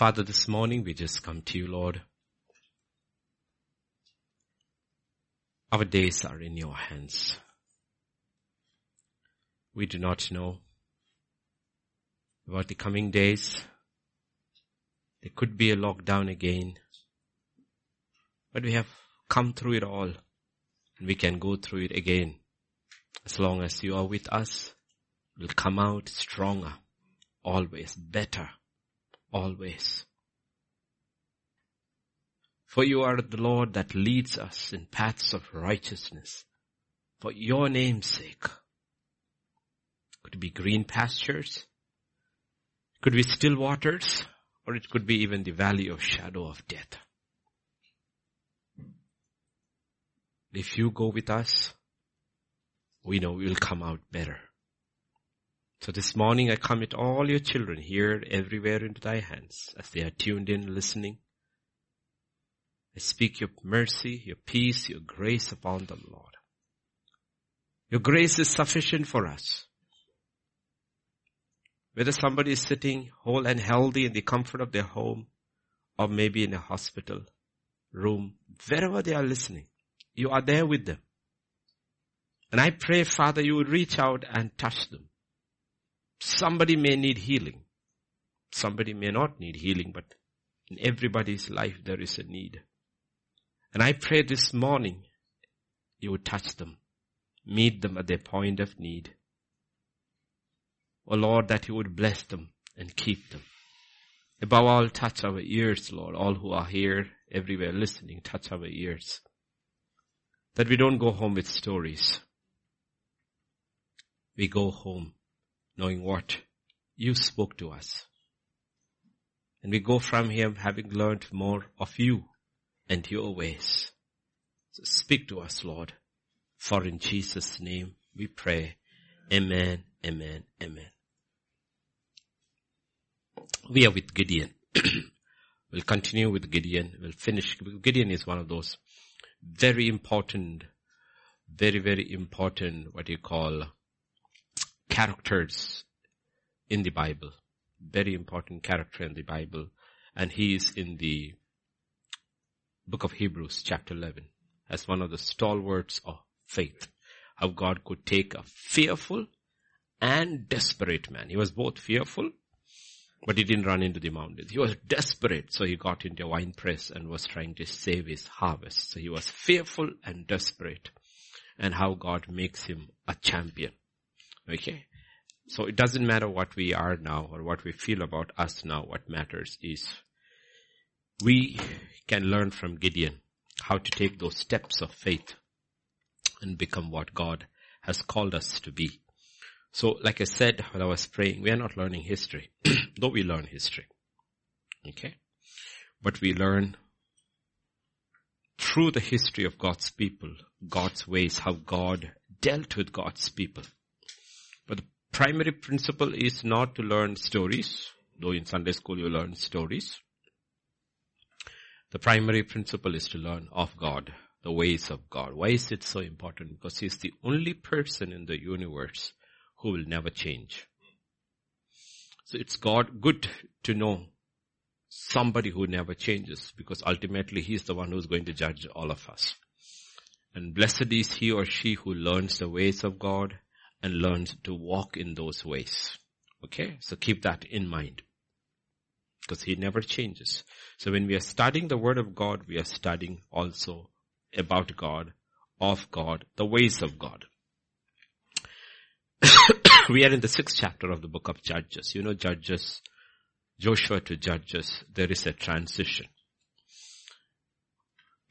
Father, this morning we just come to you, Lord. Our days are in your hands. We do not know about the coming days. There could be a lockdown again. But we have come through it all and we can go through it again. As long as you are with us, we'll come out stronger, always better, always. For you are the Lord that leads us in paths of righteousness for your name's sake. Could be green pastures? Could be still waters? Or it could be even the valley of shadow of death. If you go with us, we know we will come out better. So this morning I commit all your children here everywhere into thy hands as they are tuned in listening. I speak your mercy, your peace, your grace upon them, Lord. Your grace is sufficient for us. Whether somebody is sitting whole and healthy in the comfort of their home or maybe in a hospital room, wherever they are listening, you are there with them. And I pray, Father, you would reach out and touch them. Somebody may need healing. Somebody may not need healing, but in everybody's life there is a need. And I pray this morning you would touch them, meet them at their point of need. Oh Lord, that you would bless them and keep them. Above all, touch our ears, Lord. All who are here, everywhere listening, touch our ears. That we don't go home with stories. We go home knowing what you spoke to us. And we go from here having learned more of you and your ways. So speak to us, Lord. For in Jesus' name we pray. Amen, amen, amen. We are with Gideon. we'll continue with Gideon. We'll finish. Gideon is one of those very important, very, very important, what you call characters in the Bible. Very important character in the Bible. And he is in the book of Hebrews chapter 11 as one of the stalwarts of faith. How God could take a fearful and desperate man. He was both fearful, but he didn't run into the mountains. He was desperate, so he got into a wine press and was trying to save his harvest. So he was fearful and desperate. And how God makes him a champion. Okay? So it doesn't matter what we are now or what we feel about us now. What matters is we can learn from Gideon how to take those steps of faith and become what God has called us to be. So like I said when I was praying, we are not learning history, though we learn history. Okay? But we learn through the history of God's people, God's ways, how God dealt with God's people. Primary principle is not to learn stories, though in Sunday school you learn stories. The primary principle is to learn of God, the ways of God. Why is it so important? Because He's the only person in the universe who will never change. So it's God good to know somebody who never changes because ultimately He's the one who's going to judge all of us. And blessed is he or she who learns the ways of God and learns to walk in those ways. Okay? So keep that in mind. Because he never changes. So when we are studying the word of God, we are studying also about God, of God, the ways of God. we are in the sixth chapter of the book of Judges. You know, Judges, Joshua to Judges, there is a transition.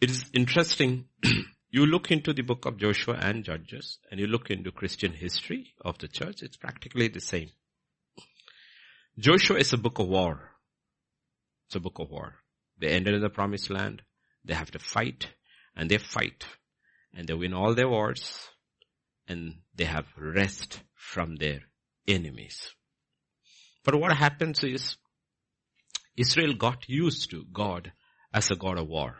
It is interesting. You look into the book of Joshua and Judges and you look into Christian history of the church, it's practically the same. Joshua is a book of war. It's a book of war. They in the promised land. They have to fight and they fight and they win all their wars and they have rest from their enemies. But what happens is Israel got used to God as a God of war.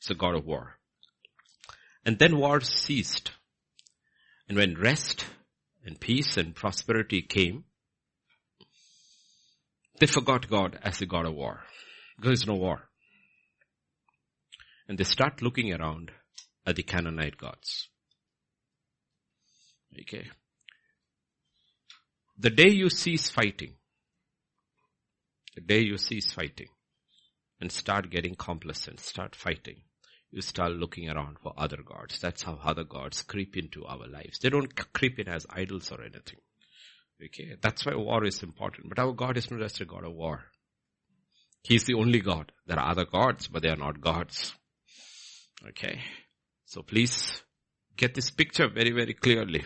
It's a God of war. And then war ceased. And when rest and peace and prosperity came, They forgot God as the God of war. There is no war. And they start looking around at the Canaanite gods. Okay. The day you cease fighting, the day you cease fighting and start getting complacent, start fighting, you start looking around for other gods. That's how other gods creep into our lives. They don't creep in as idols or anything. Okay. That's why war is important. But our God is not just a God of war. He's the only God. There are other gods, but they are not gods. Okay. So please get this picture very, very clearly.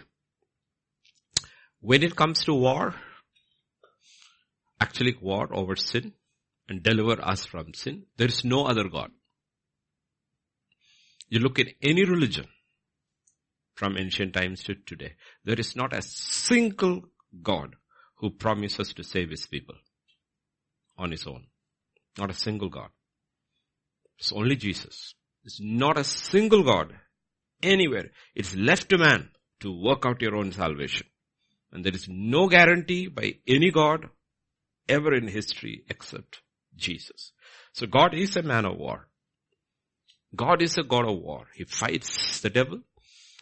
When it comes to war, actually war over sin and deliver us from sin, there is no other God. You look at any religion from ancient times to today, there is not a single God who promises to save his people on his own. Not a single God. It's only Jesus. It's not a single God anywhere. It's left to man to work out your own salvation. And there is no guarantee by any God ever in history except Jesus. So God is a man of war. God is a God of war. He fights the devil,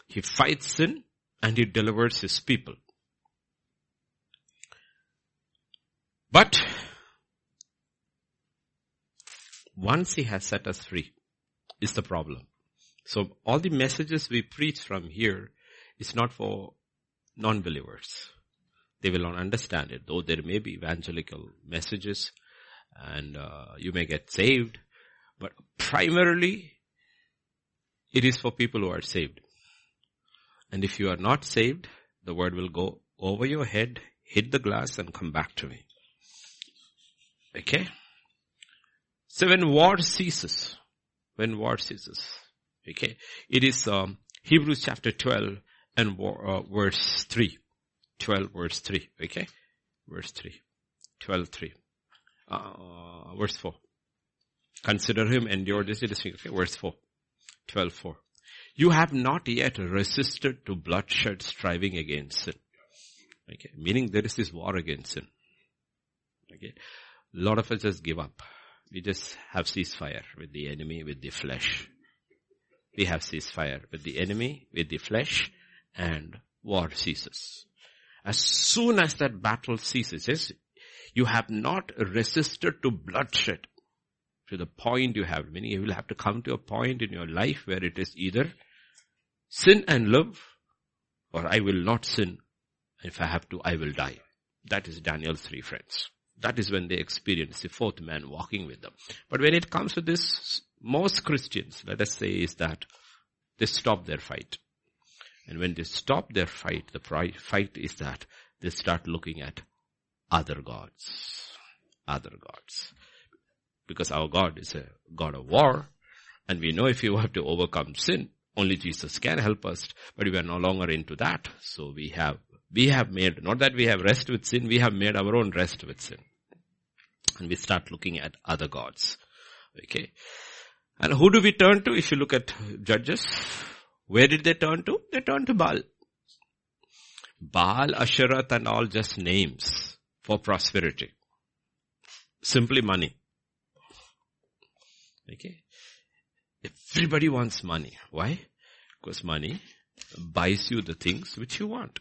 he fights sin, and he delivers his people. But once he has set us free is the problem. So all the messages we preach from here is not for non-believers. They will not understand it, though there may be evangelical messages and uh, you may get saved, but primarily it is for people who are saved. And if you are not saved, the word will go over your head, hit the glass and come back to me. Okay? So when war ceases, when war ceases, okay, it is um, Hebrews chapter 12 and war, uh, verse 3. 12 verse 3, okay? Verse 3. 12 3. Uh, verse 4. Consider him endure this, okay? Verse 4. 12.4. You have not yet resisted to bloodshed striving against sin. Okay. Meaning there is this war against sin. Okay. A lot of us just give up. We just have ceasefire with the enemy, with the flesh. We have ceasefire with the enemy, with the flesh, and war ceases. As soon as that battle ceases, you have not resisted to bloodshed to the point you have. Meaning you will have to come to a point in your life where it is either sin and live or I will not sin. If I have to, I will die. That is Daniel's three friends. That is when they experience the fourth man walking with them. But when it comes to this, most Christians, let us say, is that they stop their fight. And when they stop their fight, the fight is that they start looking at other gods. Other gods. Because our God is a God of war. And we know if you have to overcome sin, only Jesus can help us, but we are no longer into that. So we have, we have made, not that we have rest with sin, we have made our own rest with sin. And we start looking at other gods. Okay. And who do we turn to if you look at Judges? Where did they turn to? They turned to Baal. Baal, Asherah and all just names for prosperity. Simply money. Okay. Everybody wants money. Why? Because money buys you the things which you want.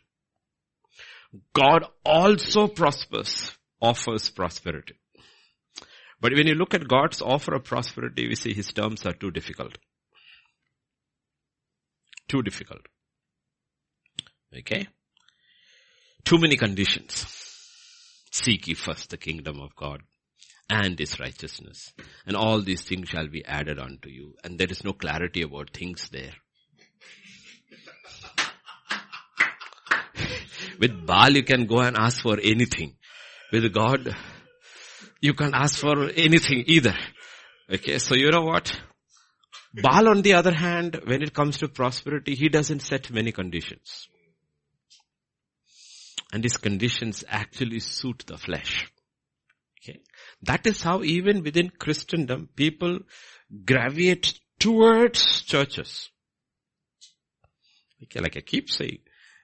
God also prospers, offers prosperity. But when you look at God's offer of prosperity, we see his terms are too difficult. Too difficult. Okay? Too many conditions. Seek ye first the kingdom of God and his righteousness. And all these things shall be added unto you. And there is no clarity about things there. With Baal you can go and ask for anything. With God, you can't ask for anything either. Okay, so you know what? Baal on the other hand, when it comes to prosperity, he doesn't set many conditions. And his conditions actually suit the flesh. That is how even within Christendom, people gravitate towards churches. Okay, like I keep saying,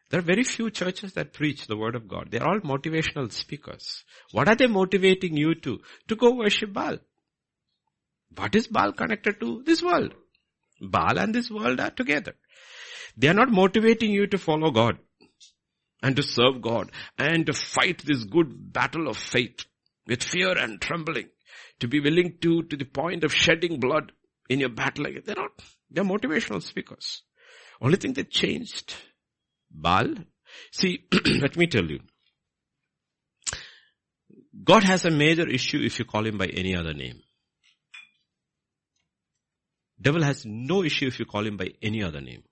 There are very few churches that preach the word of God. They're all motivational speakers. What are they motivating you to? To go worship Baal. What is Baal connected to this world? Baal and this world are together. They are not motivating you to follow God and to serve God and to fight this good battle of faith with fear and trembling. To be willing to, to the point of shedding blood in your battle. They're not, they're motivational speakers. Only thing they changed Baal. See, let me tell you. God has a major issue if you call him by any other name. Devil has no issue if you call him by any other name.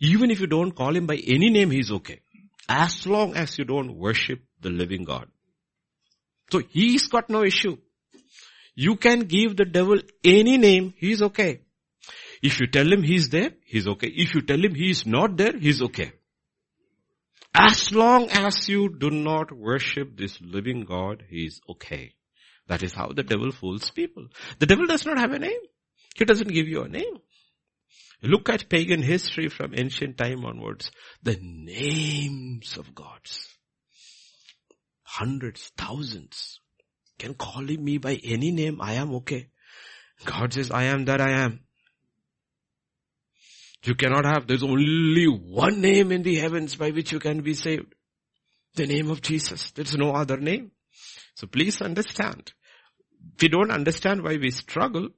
Even if you don't call him by any name, he's okay. As long as you don't worship the living God. So he's got no issue. You can give the devil any name, he's okay. If you tell him he's there, he's okay. If you tell him he's not there, he's okay. As long as you do not worship this living God, he's okay. That is how the devil fools people. The devil does not have a name. He doesn't give you a name. Look at pagan history from ancient time onwards. The names of gods. Hundreds, thousands. Can call me by any name. I am okay. God says, I am that I am. You cannot have, there's only one name in the heavens by which you can be saved. The name of Jesus. There's no other name. So please understand. If we don't understand why we struggle,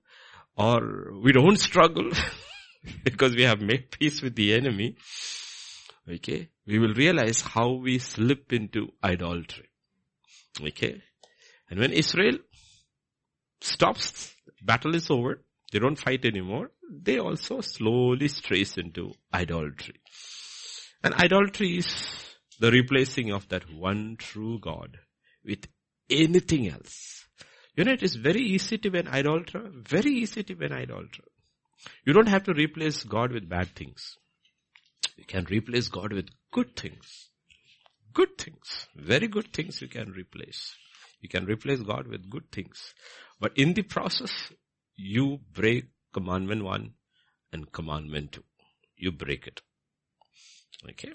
or we don't struggle because we have made peace with the enemy, okay, we will realize how we slip into idolatry. Okay. And when Israel stops, battle is over, they don't fight anymore, they also slowly strays into idolatry. And idolatry is the replacing of that one true God with anything else. You know, it is very easy to be an idolater, very easy to be an idolater. You don't have to replace God with bad things. You can replace God with good things. Good things. Very good things you can replace. You can replace God with good things. But in the process, you break commandment one and commandment two. You break it. Okay.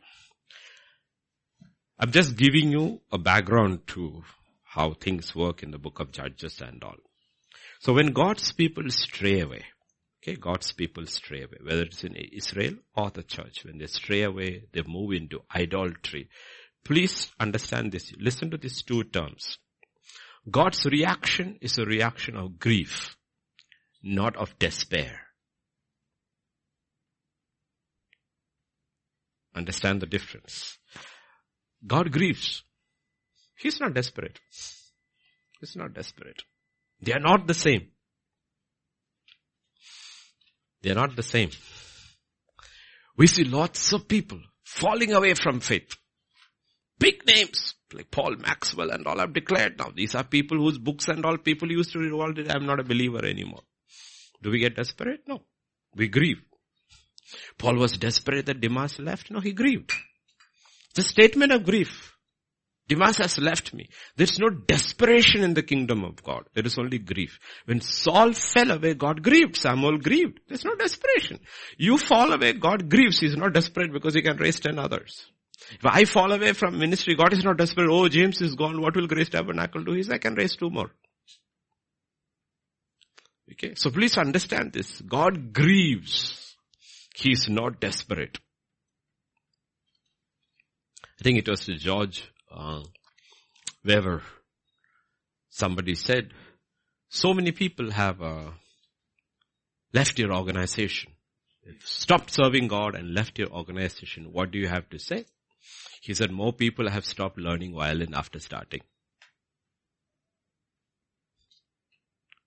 I'm just giving you a background to how things work in the book of Judges and all. So when God's people stray away, okay, God's people stray away, whether it's in Israel or the church, when they stray away, they move into idolatry. Please understand this. Listen to these two terms. God's reaction is a reaction of grief not of despair. Understand the difference. God grieves. He's not desperate. He's not desperate. They are not the same. They are not the same. We see lots of people falling away from faith. Big names like Paul Maxwell and all have declared now. These are people whose books and all people used to read all. day. I'm not a believer anymore. Do we get desperate? No. We grieve. Paul was desperate that Demas left. No, he grieved. A statement of grief. Demas has left me. There's no desperation in the kingdom of God. There is only grief. When Saul fell away, God grieved. Samuel grieved. There's no desperation. You fall away, God grieves. He's not desperate because he can raise ten others. If I fall away from ministry, God is not desperate. Oh, James is gone. What will Grace Tabernacle do? Says, I can raise two more. Okay, so please understand this. God grieves. He is not desperate. I think it was George uh, Verwer. Somebody said, so many people have uh, left your organization. stopped serving God and left your organization. What do you have to say? He said, more people have stopped learning violin after starting.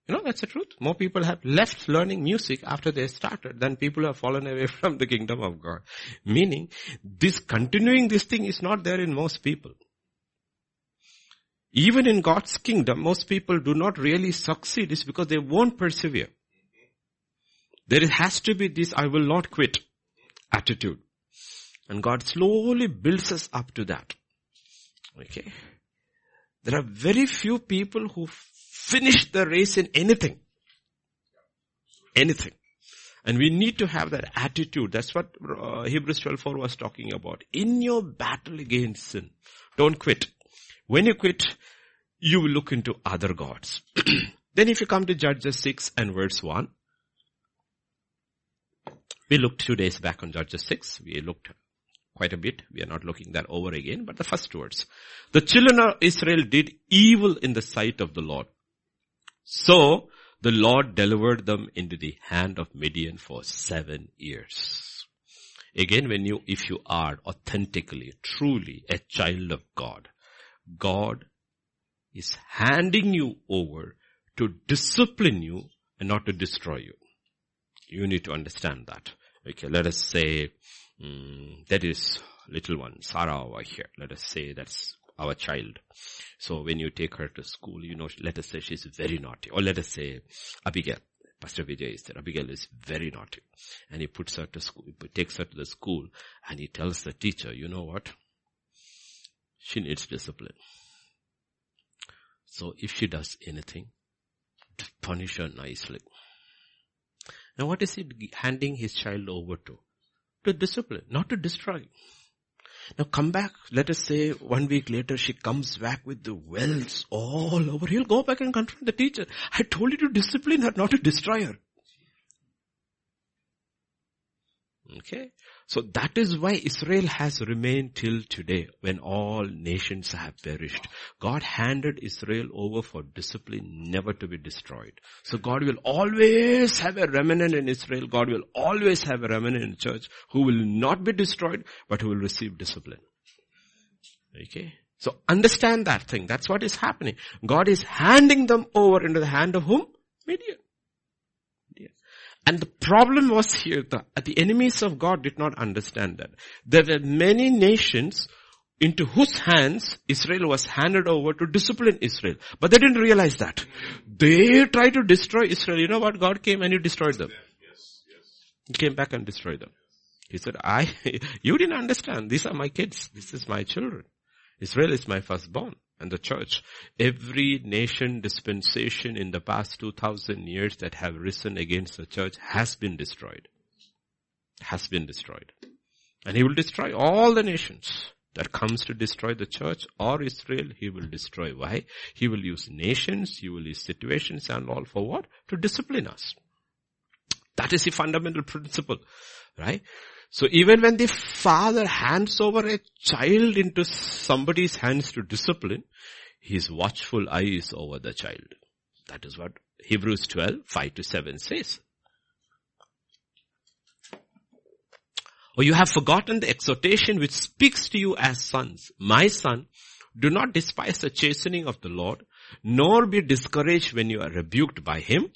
You know, that's the truth. More people have left learning music after they started than people have fallen away from the kingdom of God. Meaning, this continuing this thing is not there in most people. Even in God's kingdom, most people do not really succeed is because they won't persevere. There has to be this I will not quit attitude. And God slowly builds us up to that. Okay. There are very few people who finish the race in anything. Anything. And we need to have that attitude. That's what uh, Hebrews 12.4 was talking about. In your battle against sin, don't quit. When you quit, you will look into other gods. then if you come to Judges 6 and verse 1, we looked two days back on Judges 6. We looked quite a bit. We are not looking that over again, but the first words. The children of Israel did evil in the sight of the Lord. So the Lord delivered them into the hand of Midian for seven years. Again, when you, if you are authentically, truly a child of God, God is handing you over to discipline you and not to destroy you. You need to understand that. Okay, let us say mm, that is little one, Sarah over here. Let us say that's our child. So when you take her to school, you know, let us say she's very naughty. Or let us say Abigail. Pastor Vijay is there. Abigail is very naughty. And he puts her to school, takes her to the school and he tells the teacher, you know what? She needs discipline. So if she does anything, punish her nicely. Now what is he handing his child over to? To discipline, not to destroy. Now come back, let us say one week later she comes back with the wells all over. He'll go back and confront the teacher. I told you to discipline her, not to destroy her. Okay. So that is why Israel has remained till today when all nations have perished. God handed Israel over for discipline never to be destroyed. So God will always have a remnant in Israel. God will always have a remnant in church who will not be destroyed but who will receive discipline. Okay. So understand that thing. That's what is happening. God is handing them over into the hand of whom? Midian. And the problem was here that the enemies of God did not understand that. There were many nations into whose hands Israel was handed over to discipline Israel. But they didn't realize that. They tried to destroy Israel. You know what? God came and he destroyed them. He came back and destroyed them. He said, I, you didn't understand. These are my kids. This is my children. Israel is my firstborn and the church. Every nation dispensation in the past 2000 years that have risen against the church has been destroyed. Has been destroyed. And he will destroy all the nations that comes to destroy the church or Israel, he will destroy. Why? He will use nations, he will use situations and all for what? To discipline us. That is the fundamental principle, right? So even when the father hands over a child into somebody's hands to discipline, his watchful eye is over the child. That is what Hebrews 12, 5 to 7 says. Or you have forgotten the exhortation which speaks to you as sons. My son, do not despise the chastening of the Lord, nor be discouraged when you are rebuked by him.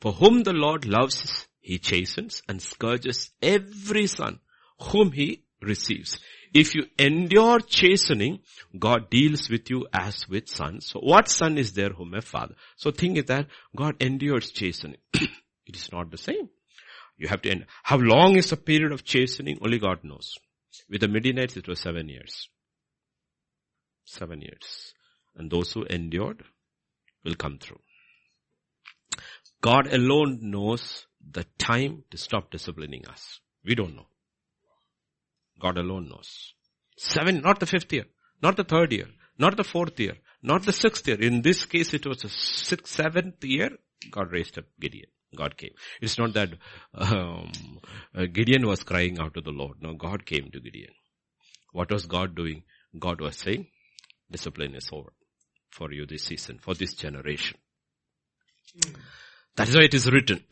For whom the Lord loves, he chastens and scourges every son whom he receives. If you endure chastening, God deals with you as with sons. So what son is there whom a father? So think is that God endures chastening. it is not the same. You have to end. How long is the period of chastening? Only God knows. With the Midianites it was seven years. Seven years. And those who endured will come through. God alone knows the time to stop disciplining us. We don't know. God alone knows. Seven, not the fifth year, not the third year, not the fourth year, not the sixth year. In this case, it was the sixth, seventh year, God raised up Gideon. God came. It's not that um, uh, Gideon was crying out to the Lord. No, God came to Gideon. What was God doing? God was saying, discipline is over for you this season, for this generation. Mm. That is why it is written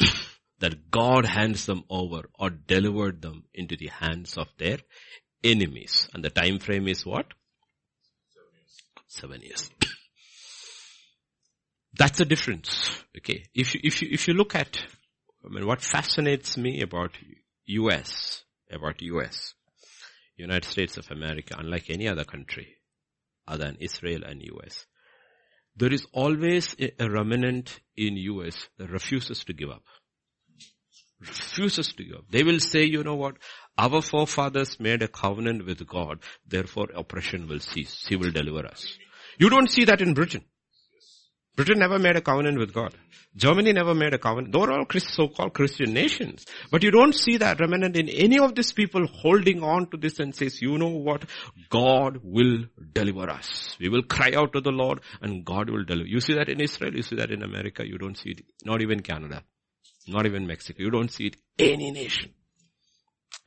that God hands them over or delivered them into the hands of their enemies. And the time frame is what? Seven years. That's the difference. Okay. If you, if you, if you look at, I mean, what fascinates me about US, about US, United States of America, unlike any other country other than Israel and US, there is always a remnant in US that refuses to give up refuses to give up. They will say, you know what? Our forefathers made a covenant with God, therefore oppression will cease. He will deliver us. You don't see that in Britain. Britain never made a covenant with God. Germany never made a covenant. They're all so-called Christian nations. But you don't see that remnant in any of these people holding on to this and says, you know what? God will deliver us. We will cry out to the Lord and God will deliver. You see that in Israel, you see that in America, you don't see it. Not even Canada. Not even Mexico. You don't see it any nation.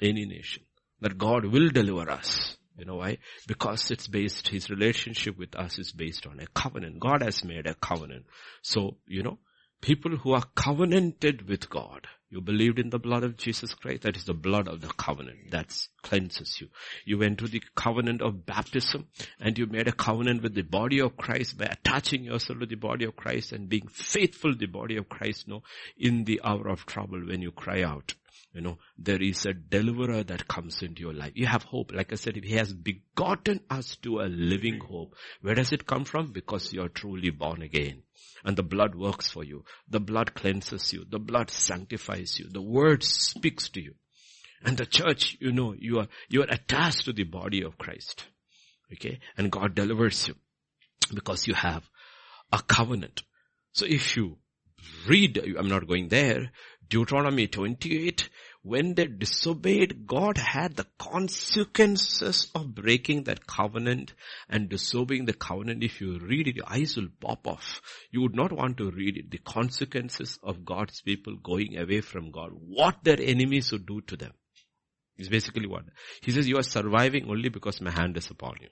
Any nation. That God will deliver us. You know why? Because it's based, his relationship with us is based on a covenant. God has made a covenant. So, you know, people who are covenanted with God, you believed in the blood of Jesus Christ. That is the blood of the covenant. That cleanses you. You went to the covenant of baptism and you made a covenant with the body of Christ by attaching yourself to the body of Christ and being faithful to the body of Christ, no, in the hour of trouble when you cry out. You know, there is a deliverer that comes into your life. You have hope. Like I said, He has begotten us to a living hope. Where does it come from? Because you are truly born again. And the blood works for you. The blood cleanses you. The blood sanctifies you. The word speaks to you. And the church, you know, you are, you are attached to the body of Christ. Okay? And God delivers you. Because you have a covenant. So if you read, I'm not going there, Deuteronomy 28, when they disobeyed, God had the consequences of breaking that covenant and disobeying the covenant. If you read it, your eyes will pop off. You would not want to read it. The consequences of God's people going away from God. What their enemies would do to them. Is basically what. He says, you are surviving only because my hand is upon you.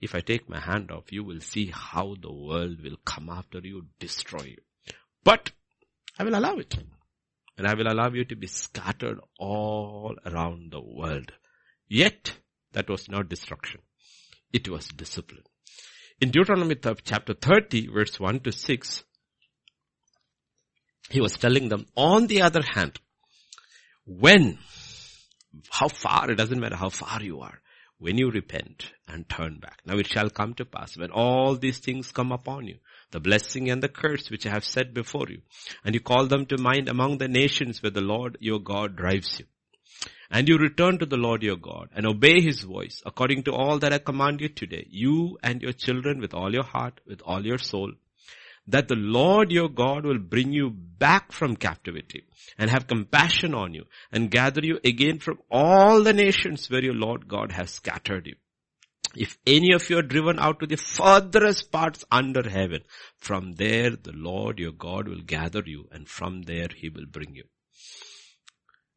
If I take my hand off, you will see how the world will come after you, destroy you. But I will allow it and I will allow you to be scattered all around the world. Yet, that was not destruction. It was discipline. In Deuteronomy chapter 30 verse 1 to 6, he was telling them, on the other hand, when, how far, it doesn't matter how far you are, when you repent and turn back. Now it shall come to pass when all these things come upon you, the blessing and the curse which I have set before you. And you call them to mind among the nations where the Lord your God drives you. And you return to the Lord your God and obey his voice according to all that I command you today, you and your children with all your heart, with all your soul, that the Lord your God will bring you back from captivity and have compassion on you and gather you again from all the nations where your Lord God has scattered you if any of you are driven out to the furthest parts under heaven, from there the Lord your God will gather you and from there he will bring you.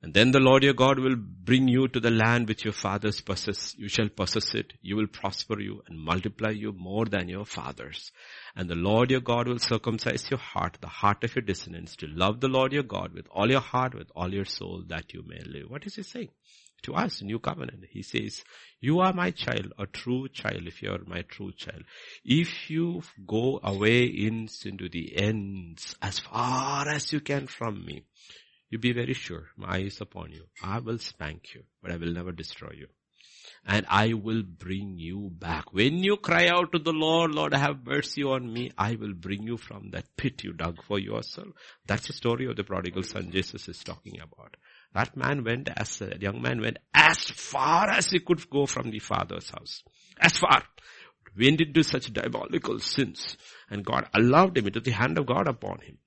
And then the Lord your God will bring you to the land which your fathers possess. You shall possess it. You will prosper you and multiply you more than your fathers. And the Lord your God will circumcise your heart, the heart of your descendants, to love the Lord your God with all your heart, with all your soul, that you may live. What is he saying? To us, new covenant. He says, you are my child, a true child, if you are my true child. If you go away into the ends, as far as you can from me, you be very sure, my eye is upon you. I will spank you, but I will never destroy you. And I will bring you back. When you cry out to the Lord, Lord, have mercy on me, I will bring you from that pit you dug for yourself. That's the story of the prodigal son Jesus is talking about. That man went as, uh, a young man went as far as he could go from the father's house. As far. Went into such diabolical sins. And God allowed him. It was the hand of God upon him.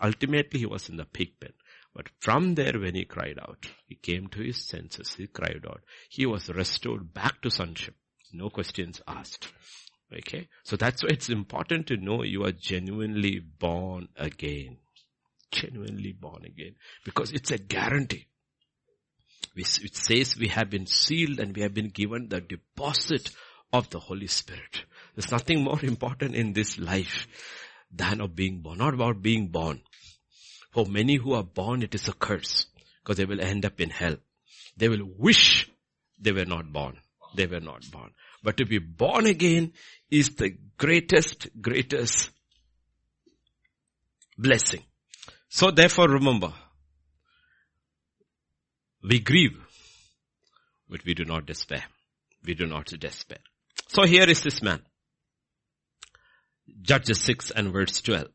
Ultimately he was in the pig pen. But from there when he cried out, he came to his senses, he cried out. He was restored back to sonship. No questions asked. Okay? So that's why it's important to know you are genuinely born again. Genuinely born again. Because it's a guarantee it says we have been sealed and we have been given the deposit of the Holy Spirit. There's nothing more important in this life than of being born. Not about being born. For many who are born, it is a curse because they will end up in hell. They will wish they were not born. They were not born. But to be born again is the greatest, greatest blessing. So therefore remember, we grieve, but we do not despair. We do not despair. So here is this man. Judges 6 and verse 12.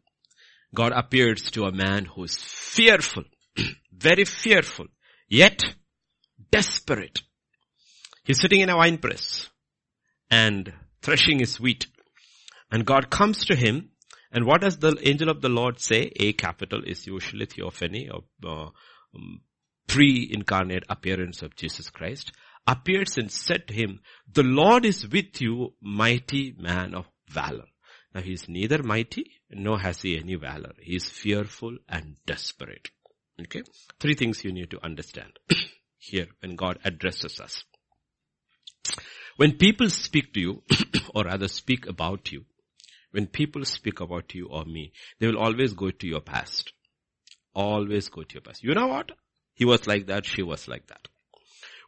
God appears to a man who is fearful, very fearful, yet desperate. He's sitting in a wine press and threshing his wheat. And God comes to him And what does the angel of the Lord say? A capital is usually theophany or uh, um, pre-incarnate appearance of Jesus Christ. Appears and said to him, the Lord is with you, mighty man of valor. Now he is neither mighty, nor has he any valor. He is fearful and desperate. Okay? Three things you need to understand here when God addresses us. When people speak to you, or rather speak about you, when people speak about you or me, they will always go to your past. Always go to your past. You know what? He was like that, she was like that.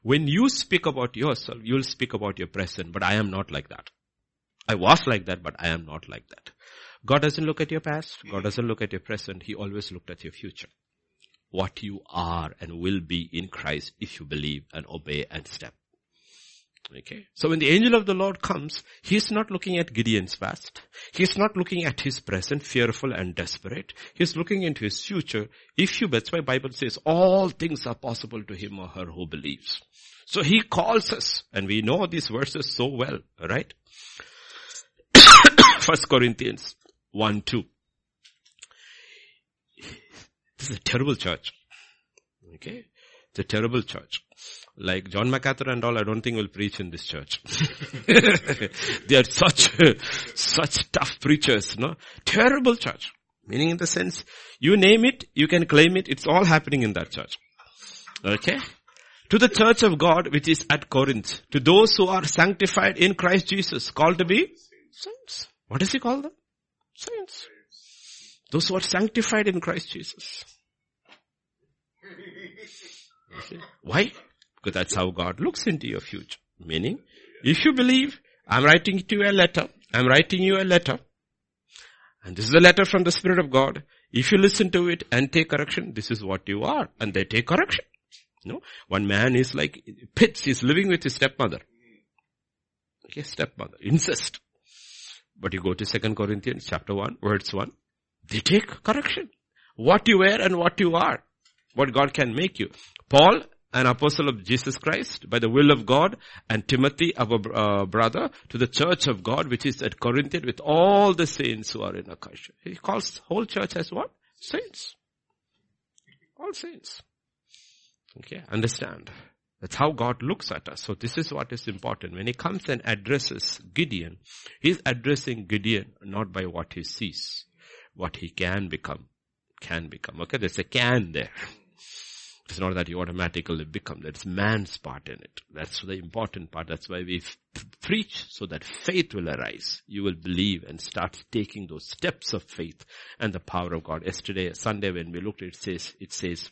When you speak about yourself, you'll speak about your present, but I am not like that. I was like that, but I am not like that. God doesn't look at your past. God mm-hmm. doesn't look at your present. He always looked at your future. What you are and will be in Christ if you believe and obey and step. Okay. So when the angel of the Lord comes, he's not looking at Gideon's past. He's not looking at his present, fearful and desperate. He's looking into his future. If you, that's why Bible says all things are possible to him or her who believes. So he calls us, and we know these verses so well, right? First Corinthians 1, 2. This is a terrible church. Okay? It's a terrible church like John MacArthur and all, I don't think will preach in this church. they are such, such tough preachers, no? Terrible church. Meaning in the sense, you name it, you can claim it, it's all happening in that church. Okay? To the church of God which is at Corinth, to those who are sanctified in Christ Jesus, called to be saints. What does he call them? Saints. Those who are sanctified in Christ Jesus. Why? Because that's how God looks into your future. Meaning, if you believe, I'm writing to you a letter, I'm writing you a letter, and this is a letter from the Spirit of God. If you listen to it and take correction, this is what you are. And they take correction. No? One man is like, pits, he's living with his stepmother. Okay, stepmother. Incest. But you go to Second Corinthians chapter 1, verse 1. They take correction. What you were and what you are. What God can make you. Paul an apostle of Jesus Christ by the will of God and Timothy, our uh, brother, to the church of God which is at Corinth with all the saints who are in Achaia. He calls whole church as what? Saints. All saints. Okay, understand. That's how God looks at us. So this is what is important. When he comes and addresses Gideon, he's addressing Gideon not by what he sees, what he can become, can become. Okay, there's a can there. It's not that you automatically become. That's man's part in it. That's the important part. That's why we preach so that faith will arise. You will believe and start taking those steps of faith and the power of God. Yesterday, Sunday, when we looked, it says, it says,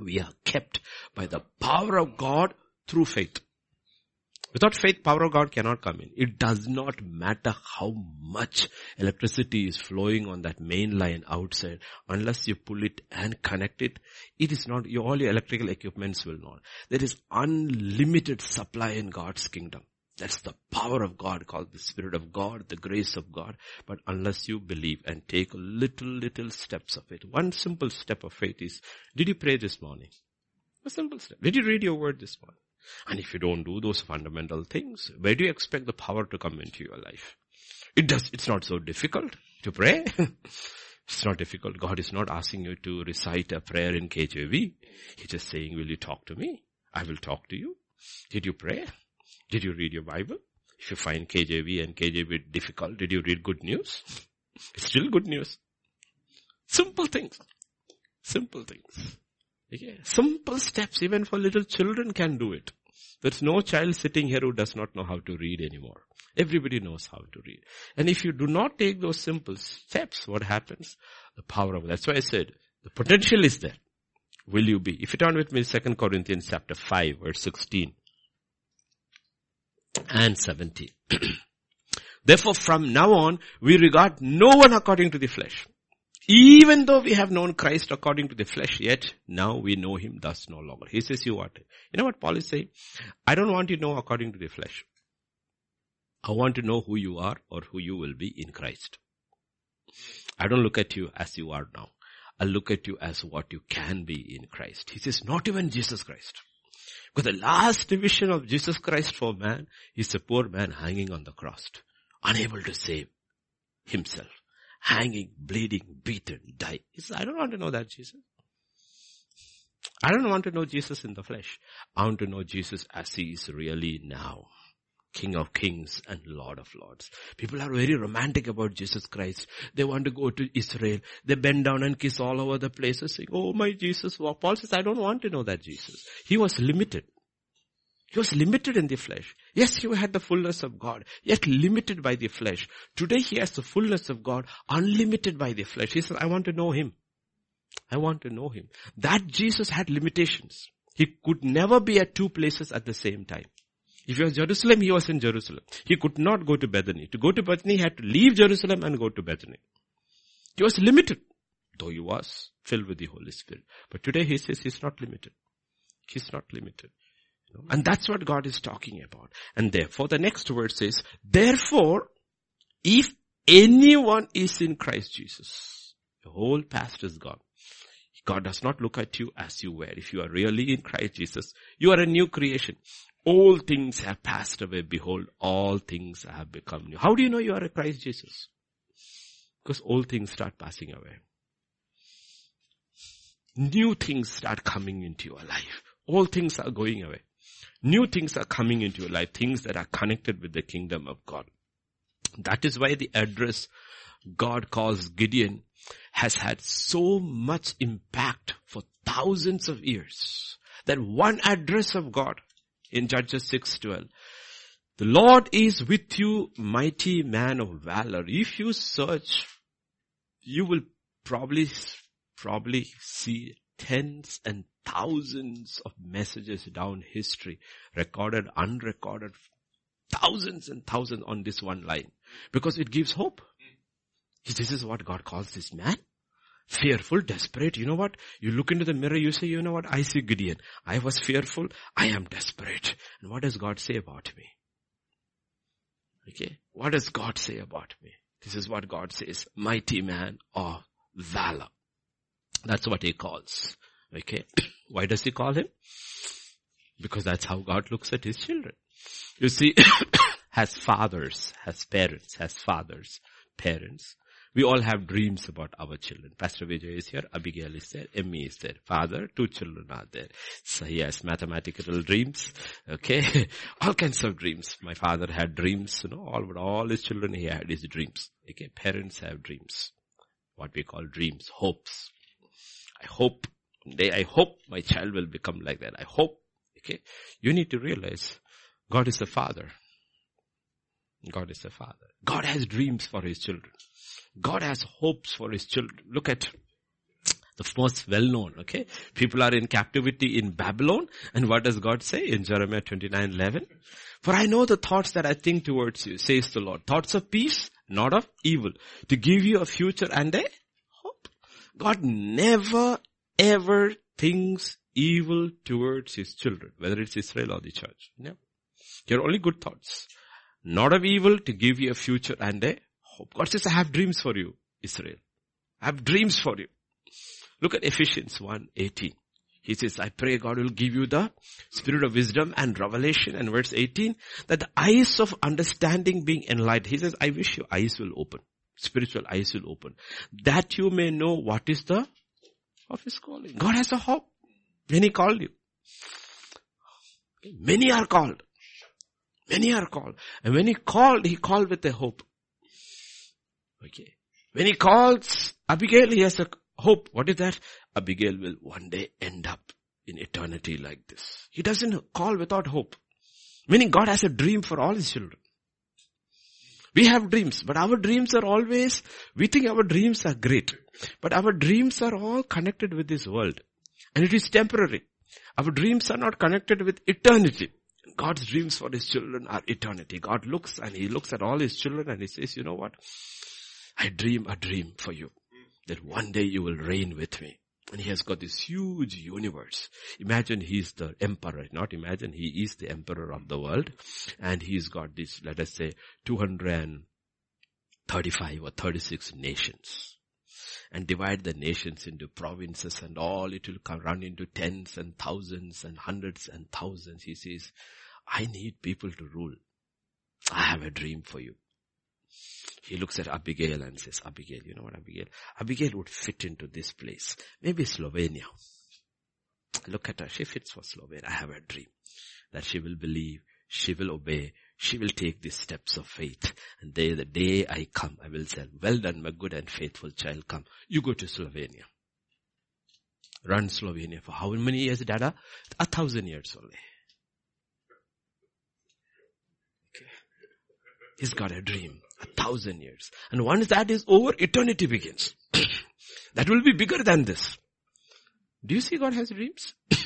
we are kept by the power of God through faith. Without faith, power of God cannot come in. It does not matter how much electricity is flowing on that main line outside. Unless you pull it and connect it, it is not, all your electrical equipments will not. There is unlimited supply in God's kingdom. That's the power of God called the Spirit of God, the grace of God. But unless you believe and take little, little steps of it. One simple step of faith is, did you pray this morning? A simple step. Did you read your word this morning? And if you don't do those fundamental things, where do you expect the power to come into your life? It does, it's not so difficult to pray. it's not difficult. God is not asking you to recite a prayer in KJV. He's just saying, will you talk to me? I will talk to you. Did you pray? Did you read your Bible? If you find KJV and KJV difficult, did you read good news? It's still good news. Simple things. Simple things. Simple steps, even for little children can do it. There's no child sitting here who does not know how to read anymore. Everybody knows how to read. And if you do not take those simple steps, what happens? The power of, that's why I said, the potential is there. Will you be? If you turn with me 2 Corinthians chapter 5 verse 16 and 17. Therefore from now on, we regard no one according to the flesh. Even though we have known Christ according to the flesh, yet now we know him thus no longer. He says you what? You know what Paul is saying? I don't want you to know according to the flesh. I want to know who you are or who you will be in Christ. I don't look at you as you are now. I look at you as what you can be in Christ. He says not even Jesus Christ. Because the last division of Jesus Christ for man is a poor man hanging on the cross, unable to save himself hanging, bleeding, beaten, die. Says, I don't want to know that Jesus. I don't want to know Jesus in the flesh. I want to know Jesus as he is really now. King of kings and Lord of lords. People are very romantic about Jesus Christ. They want to go to Israel. They bend down and kiss all over the places saying, oh my Jesus. Paul says, I don't want to know that Jesus. He was limited. He was limited in the flesh. Yes, he had the fullness of God, yet limited by the flesh. Today he has the fullness of God, unlimited by the flesh. He says, I want to know him. I want to know him. That Jesus had limitations. He could never be at two places at the same time. If he was Jerusalem, he was in Jerusalem. He could not go to Bethany. To go to Bethany, he had to leave Jerusalem and go to Bethany. He was limited, though he was filled with the Holy Spirit. But today he says he's not limited. He's not limited. And that's what God is talking about. And therefore the next word says, therefore, if anyone is in Christ Jesus, the whole past is gone. God does not look at you as you were. If you are really in Christ Jesus, you are a new creation. All things have passed away. Behold, all things have become new. How do you know you are a Christ Jesus? Because all things start passing away. New things start coming into your life. All things are going away. New things are coming into your life, things that are connected with the kingdom of God. That is why the address God calls Gideon has had so much impact for thousands of years. That one address of God in Judges 6:12. The Lord is with you, mighty man of valor. If you search, you will probably, probably see tens and thousands of messages down history, recorded, unrecorded, thousands and thousands on this one line. Because it gives hope. This is what God calls this man. Fearful, desperate. You know what? You look into the mirror, you say, you know what? I see Gideon. I was fearful. I am desperate. And what does God say about me? Okay. What does God say about me? This is what God says. Mighty man of valor. That's what he calls. Okay. Why does he call him? Because that's how God looks at his children. You see, has fathers, has parents, has fathers, parents. We all have dreams about our children. Pastor Vijay is here, Abigail is there, Emmy is there, father, two children are there. So he has mathematical dreams, okay, all kinds of dreams. My father had dreams, you know, all, all his children he had his dreams. Okay, parents have dreams. What we call dreams, hopes. I hope I hope my child will become like that. I hope. Okay. You need to realize God is a father. God is a father. God has dreams for his children. God has hopes for his children. Look at the most well known, okay? People are in captivity in Babylon. And what does God say in Jeremiah 29, 11? For I know the thoughts that I think towards you, says the Lord. Thoughts of peace, not of evil. To give you a future and a hope. God never ever thinks evil towards his children, whether it's Israel or the church. No. You're only good thoughts. Not of evil to give you a future and a hope. God says, I have dreams for you, Israel. I have dreams for you. Look at Ephesians 1, 18. He says, I pray God will give you the spirit of wisdom and revelation. And verse 18, that the eyes of understanding being enlightened. He says, I wish your eyes will open. Spiritual eyes will open. That you may know what is the of his calling. God has a hope when he called you. Many are called. Many are called. And when he called, he called with a hope. Okay. When he calls Abigail, he has a hope. What is that? Abigail will one day end up in eternity like this. He doesn't call without hope. Meaning God has a dream for all his children. We have dreams, but our dreams are always, we think our dreams are great. But our dreams are all connected with this world. And it is temporary. Our dreams are not connected with eternity. God's dreams for his children are eternity. God looks and he looks at all his children and he says, you know what? I dream a dream for you. That one day you will reign with me. And he has got this huge universe. Imagine he's the emperor, not imagine he is the emperor of the world. And he's got this, let us say, 235 or 36 nations and divide the nations into provinces and all, it will come run into tens and thousands and hundreds and thousands. He says, I need people to rule. I have a dream for you. He looks at Abigail and says, Abigail, you know what Abigail? Abigail would fit into this place. Maybe Slovenia. Look at her. She fits for Slovenia. I have a dream that she will believe, she will obey, she will take these steps of faith. And they, the day I come, I will say, well done, my good and faithful child, come. You go to Slovenia. Run Slovenia for how many years, Dada? A thousand years only. He's got a dream. Thousand years. And once that is over, eternity begins. that will be bigger than this. Do you see God has dreams?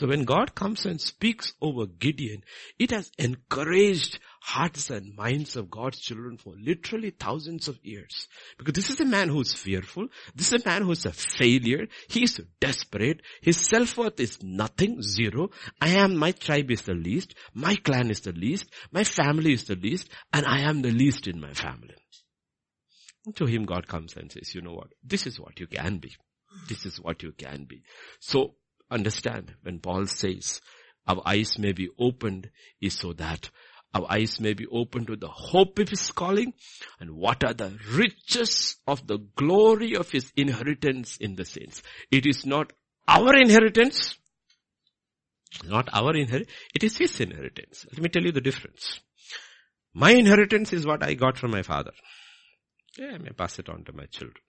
So when God comes and speaks over Gideon, it has encouraged hearts and minds of God's children for literally thousands of years. Because this is a man who's fearful. This is a man who's a failure. He's desperate. His self-worth is nothing, zero. I am, my tribe is the least. My clan is the least. My family is the least. And I am the least in my family. And to him God comes and says, you know what? This is what you can be. This is what you can be. So understand when Paul says our eyes may be opened is so that our eyes may be opened to the hope of his calling and what are the riches of the glory of his inheritance in the saints. It is not our inheritance, not our inheritance, it is his inheritance. Let me tell you the difference. My inheritance is what I got from my father. Yeah, I may pass it on to my children.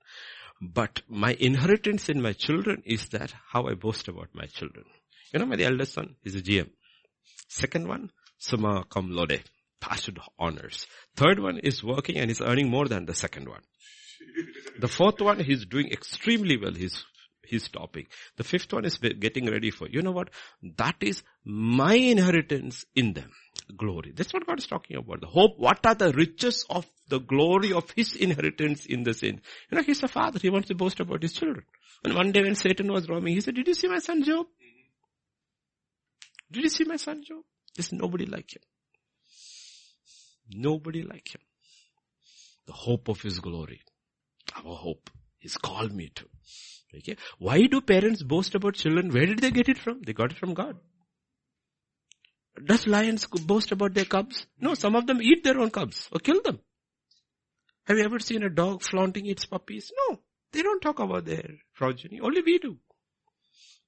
But my inheritance in my children is that how I boast about my children. You know, my eldest son is a GM. Second one, summa cum laude, passed honors. Third one is working and is earning more than the second one. The fourth one, he's doing extremely well. He's he's topping. The fifth one is getting ready for, you know what? That is my inheritance in them. Glory. That's what God is talking about. The hope, what are the riches of the glory of his inheritance in the saints? You know, he's a father. He wants to boast about his children. And one day when Satan was roaming, he said, did you see my son Job? Did you see my son Job? There's nobody like him. Nobody like him. The hope of his glory. Our hope. He's called me to. Okay. Why do parents boast about children? Where did they get it from? They got it from God. Does lions boast about their cubs? No, some of them eat their own cubs or kill them. Have you ever seen a dog flaunting its puppies? No. They don't talk about their progeny. Only we do.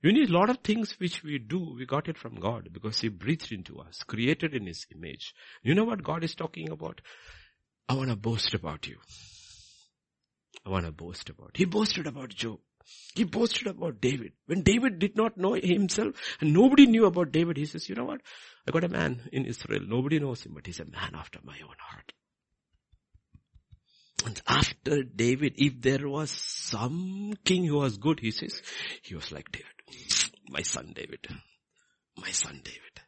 You need a lot of things which we do, we got it from God because He breathed into us, created in His image. You know what God is talking about? I want to boast about you. I want to boast about. He boasted about Job. He boasted about David. When David did not know himself and nobody knew about David, he says, you know what? I got a man in Israel. Nobody knows him, but he's a man after my own heart. And after David, if there was some king who was good, he says, he was like David. My son David. My son David.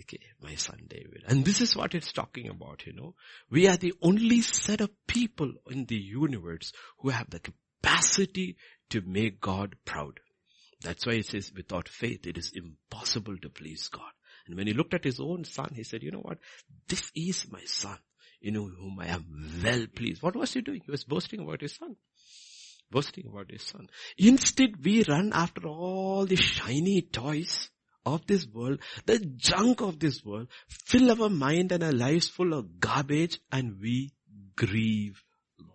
Okay, my son David. And this is what it's talking about, you know. We are the only set of people in the universe who have the capacity to make God proud. That's why it says without faith it is impossible to please God. And when he looked at his own son, he said, you know what? This is my son, you know, whom I am well pleased. What was he doing? He was boasting about his son. Boasting about his son. Instead, we run after all the shiny toys of this world, the junk of this world, fill our mind and our lives full of garbage and we grieve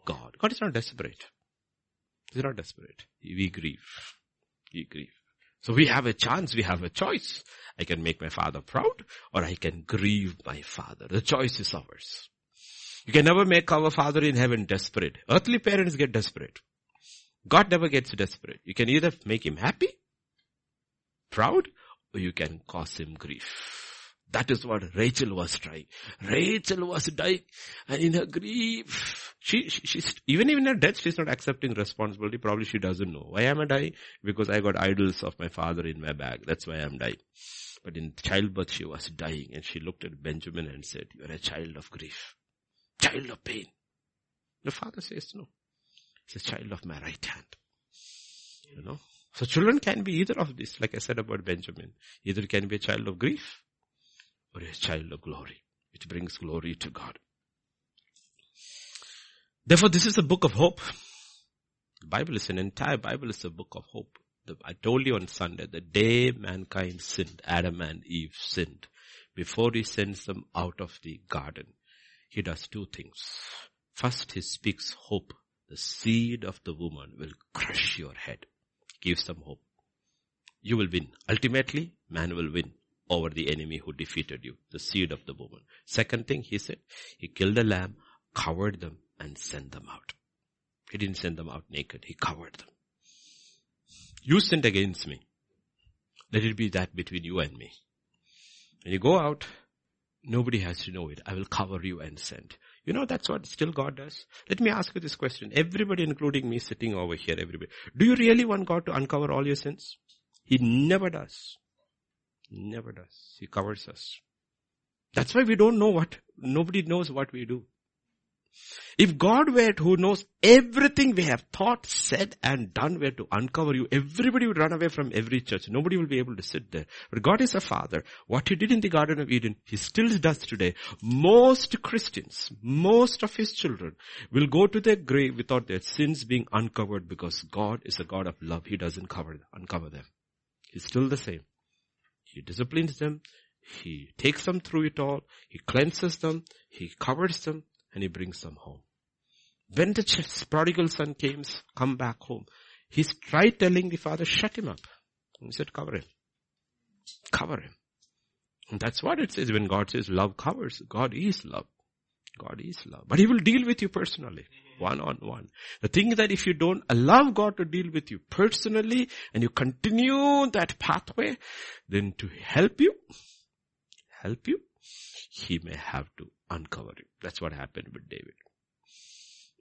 God. God is not desperate. He's not desperate. We grieve. We grieve. So we have a chance, we have a choice. I can make my father proud or I can grieve my father. The choice is ours. You can never make our father in heaven desperate. Earthly parents get desperate. God never gets desperate. You can either make him happy, proud, or you can cause him grief. That is what Rachel was trying. Rachel was dying and in her grief, she, she, she's, even in her death, she's not accepting responsibility. Probably she doesn't know. Why am I dying? Because I got idols of my father in my bag. That's why I'm dying. But in childbirth, she was dying and she looked at Benjamin and said, you're a child of grief, child of pain. The father says no. He's a child of my right hand. You know? So children can be either of these, like I said about Benjamin. Either can be a child of grief or a child of glory. It brings glory to God. Therefore, this is a book of hope. The Bible is an entire Bible is a book of hope. The, I told you on Sunday, the day mankind sinned, Adam and Eve sinned, before he sends them out of the garden, he does two things. First he speaks hope. The seed of the woman will crush your head. Give some hope. You will win. Ultimately, man will win over the enemy who defeated you, the seed of the woman. Second thing he said, he killed a lamb, covered them and sent them out. He didn't send them out naked. He covered them. You sinned against me. Let it be that between you and me. When you go out, nobody has to know it. I will cover you and send. You know that's what still God does. Let me ask you this question. Everybody, including me sitting over here, everybody. Do you really want God to uncover all your sins? He never does. Never does. He covers us. That's why we don't know what, nobody knows what we do. If God were who knows everything we have thought, said and done were to uncover you, everybody would run away from every church. Nobody will be able to sit there. But God is a father. What he did in the Garden of Eden, he still does today. Most Christians, most of his children will go to their grave without their sins being uncovered because God is a God of love. He doesn't cover, uncover them. He's still the same. He disciplines them. He takes them through it all. He cleanses them. He covers them and he brings them home. When the prodigal son came, come back home, he tried telling the father, shut him up. he said, cover him. Cover him. And that's what it says when God says love covers. God is love. God is love. But He will deal with you personally. One on one. The thing is that if you don't allow God to deal with you personally and you continue that pathway, then to help you, help you, He may have to uncover it. That's what happened with David.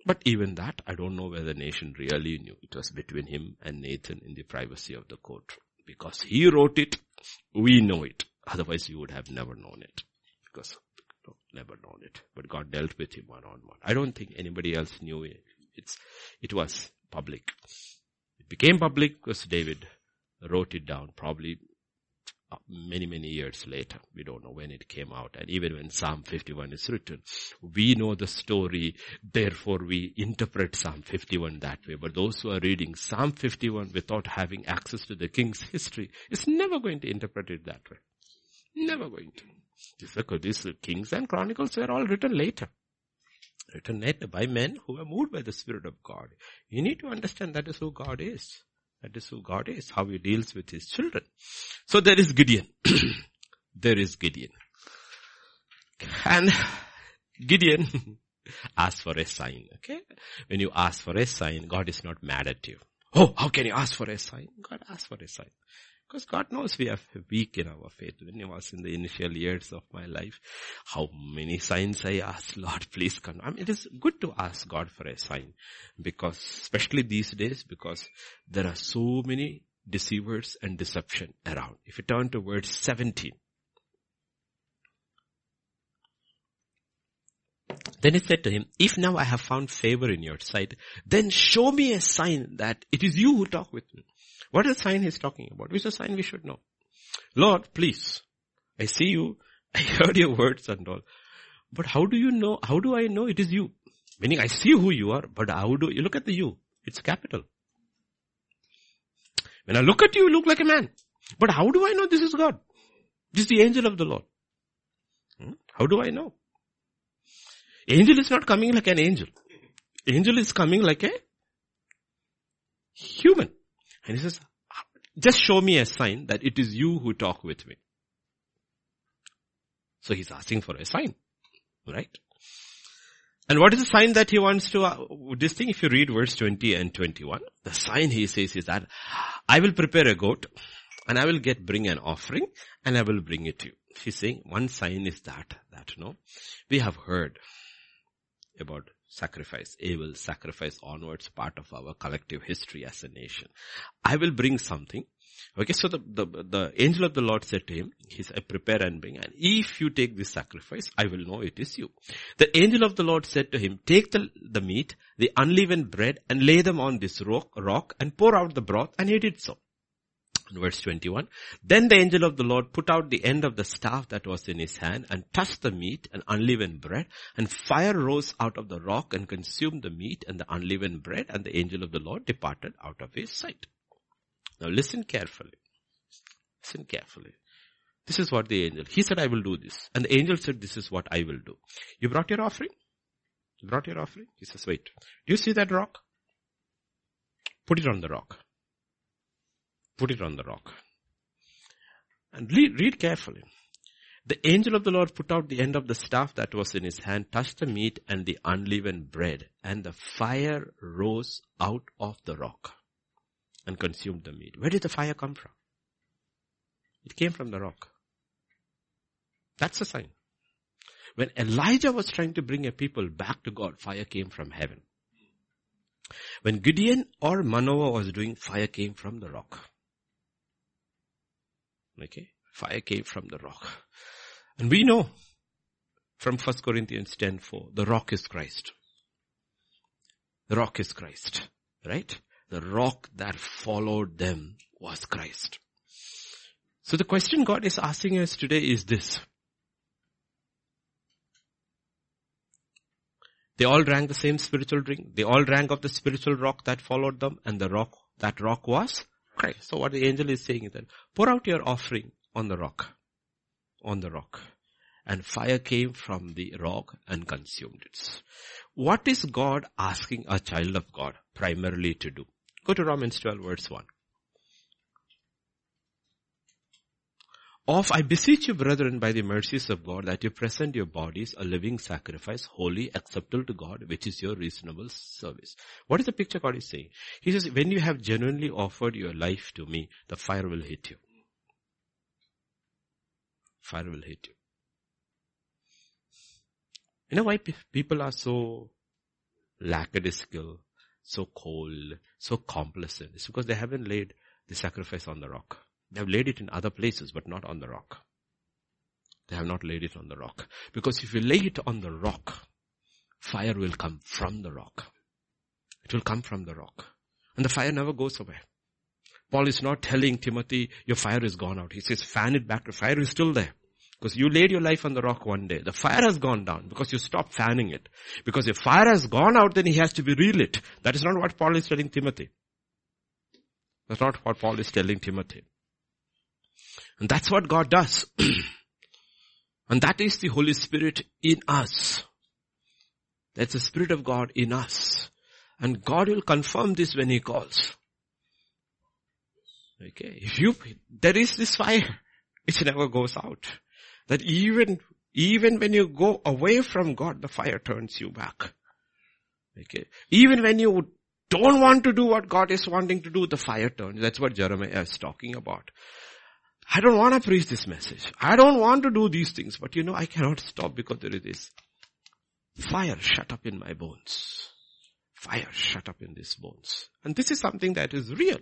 But even that, I don't know whether the nation really knew. It was between him and Nathan in the privacy of the courtroom. Because he wrote it, we know it. Otherwise you would have never known it. Because no, never known it. But God dealt with him one on one. I don't think anybody else knew it. It's, it was public. It became public because David wrote it down probably many, many years later. We don't know when it came out. And even when Psalm 51 is written, we know the story, therefore we interpret Psalm 51 that way. But those who are reading Psalm 51 without having access to the king's history is never going to interpret it that way. Never going to. These kings and chronicles were all written later. Written later by men who were moved by the Spirit of God. You need to understand that is who God is. That is who God is, how he deals with his children. So there is Gideon. there is Gideon. And Gideon asked for a sign, okay? When you ask for a sign, God is not mad at you. Oh, how can you ask for a sign? God asks for a sign. Because God knows we are weak in our faith. When I was in the initial years of my life, how many signs I asked, Lord, please come. I mean, it is good to ask God for a sign. Because, especially these days, because there are so many deceivers and deception around. If you turn to verse 17. Then he said to him, if now I have found favor in your sight, then show me a sign that it is you who talk with. What is the sign he's talking about? Which is the sign we should know? Lord, please, I see you, I heard your words and all. But how do you know, how do I know it is you? Meaning I see who you are, but how do you look at the you? It's capital. When I look at you, you look like a man. But how do I know this is God? This is the angel of the Lord. Hmm? How do I know? Angel is not coming like an angel. Angel is coming like a human. And he says, just show me a sign that it is you who talk with me. So he's asking for a sign, right? And what is the sign that he wants to, uh, this thing if you read verse 20 and 21, the sign he says is that I will prepare a goat and I will get, bring an offering and I will bring it to you. He's saying one sign is that, that no, we have heard about sacrifice. Abel sacrifice onwards part of our collective history as a nation. I will bring something. Okay, so the, the, the angel of the Lord said to him, he said, prepare and bring, and if you take this sacrifice, I will know it is you. The angel of the Lord said to him, take the, the meat, the unleavened bread, and lay them on this rock, rock, and pour out the broth, and he did so verse 21. Then the angel of the Lord put out the end of the staff that was in his hand and touched the meat and unleavened bread and fire rose out of the rock and consumed the meat and the unleavened bread and the angel of the Lord departed out of his sight. Now listen carefully. Listen carefully. This is what the angel, he said I will do this. And the angel said this is what I will do. You brought your offering? You brought your offering? He says, wait. Do you see that rock? Put it on the rock. Put it on the rock. And read, read carefully. The angel of the Lord put out the end of the staff that was in his hand, touched the meat and the unleavened bread, and the fire rose out of the rock and consumed the meat. Where did the fire come from? It came from the rock. That's a sign. When Elijah was trying to bring a people back to God, fire came from heaven. When Gideon or Manoah was doing, fire came from the rock. Okay? Fire came from the rock. And we know from 1 Corinthians 10 4, the rock is Christ. The rock is Christ. Right? The rock that followed them was Christ. So the question God is asking us today is this. They all drank the same spiritual drink. They all drank of the spiritual rock that followed them and the rock, that rock was Christ. So what the angel is saying is that pour out your offering on the rock. On the rock. And fire came from the rock and consumed it. What is God asking a child of God primarily to do? Go to Romans 12 verse 1. Of I beseech you brethren by the mercies of God that you present your bodies a living sacrifice, holy, acceptable to God, which is your reasonable service. What is the picture God is saying? He says, when you have genuinely offered your life to me, the fire will hit you. Fire will hit you. You know why people are so lackadaisical, so cold, so complacent? It's because they haven't laid the sacrifice on the rock. They have laid it in other places, but not on the rock. They have not laid it on the rock. Because if you lay it on the rock, fire will come from the rock. It will come from the rock. And the fire never goes away. Paul is not telling Timothy, your fire is gone out. He says, fan it back. The fire is still there. Because you laid your life on the rock one day. The fire has gone down because you stopped fanning it. Because if fire has gone out, then he has to be relit. That is not what Paul is telling Timothy. That's not what Paul is telling Timothy. And that's what God does. and that is the Holy Spirit in us. That's the Spirit of God in us. And God will confirm this when He calls. Okay. If you, there is this fire, which never goes out. That even, even when you go away from God, the fire turns you back. Okay. Even when you don't want to do what God is wanting to do, the fire turns. That's what Jeremiah is talking about. I don't want to preach this message. I don't want to do these things, but you know, I cannot stop because there is this fire shut up in my bones. Fire shut up in these bones. And this is something that is real.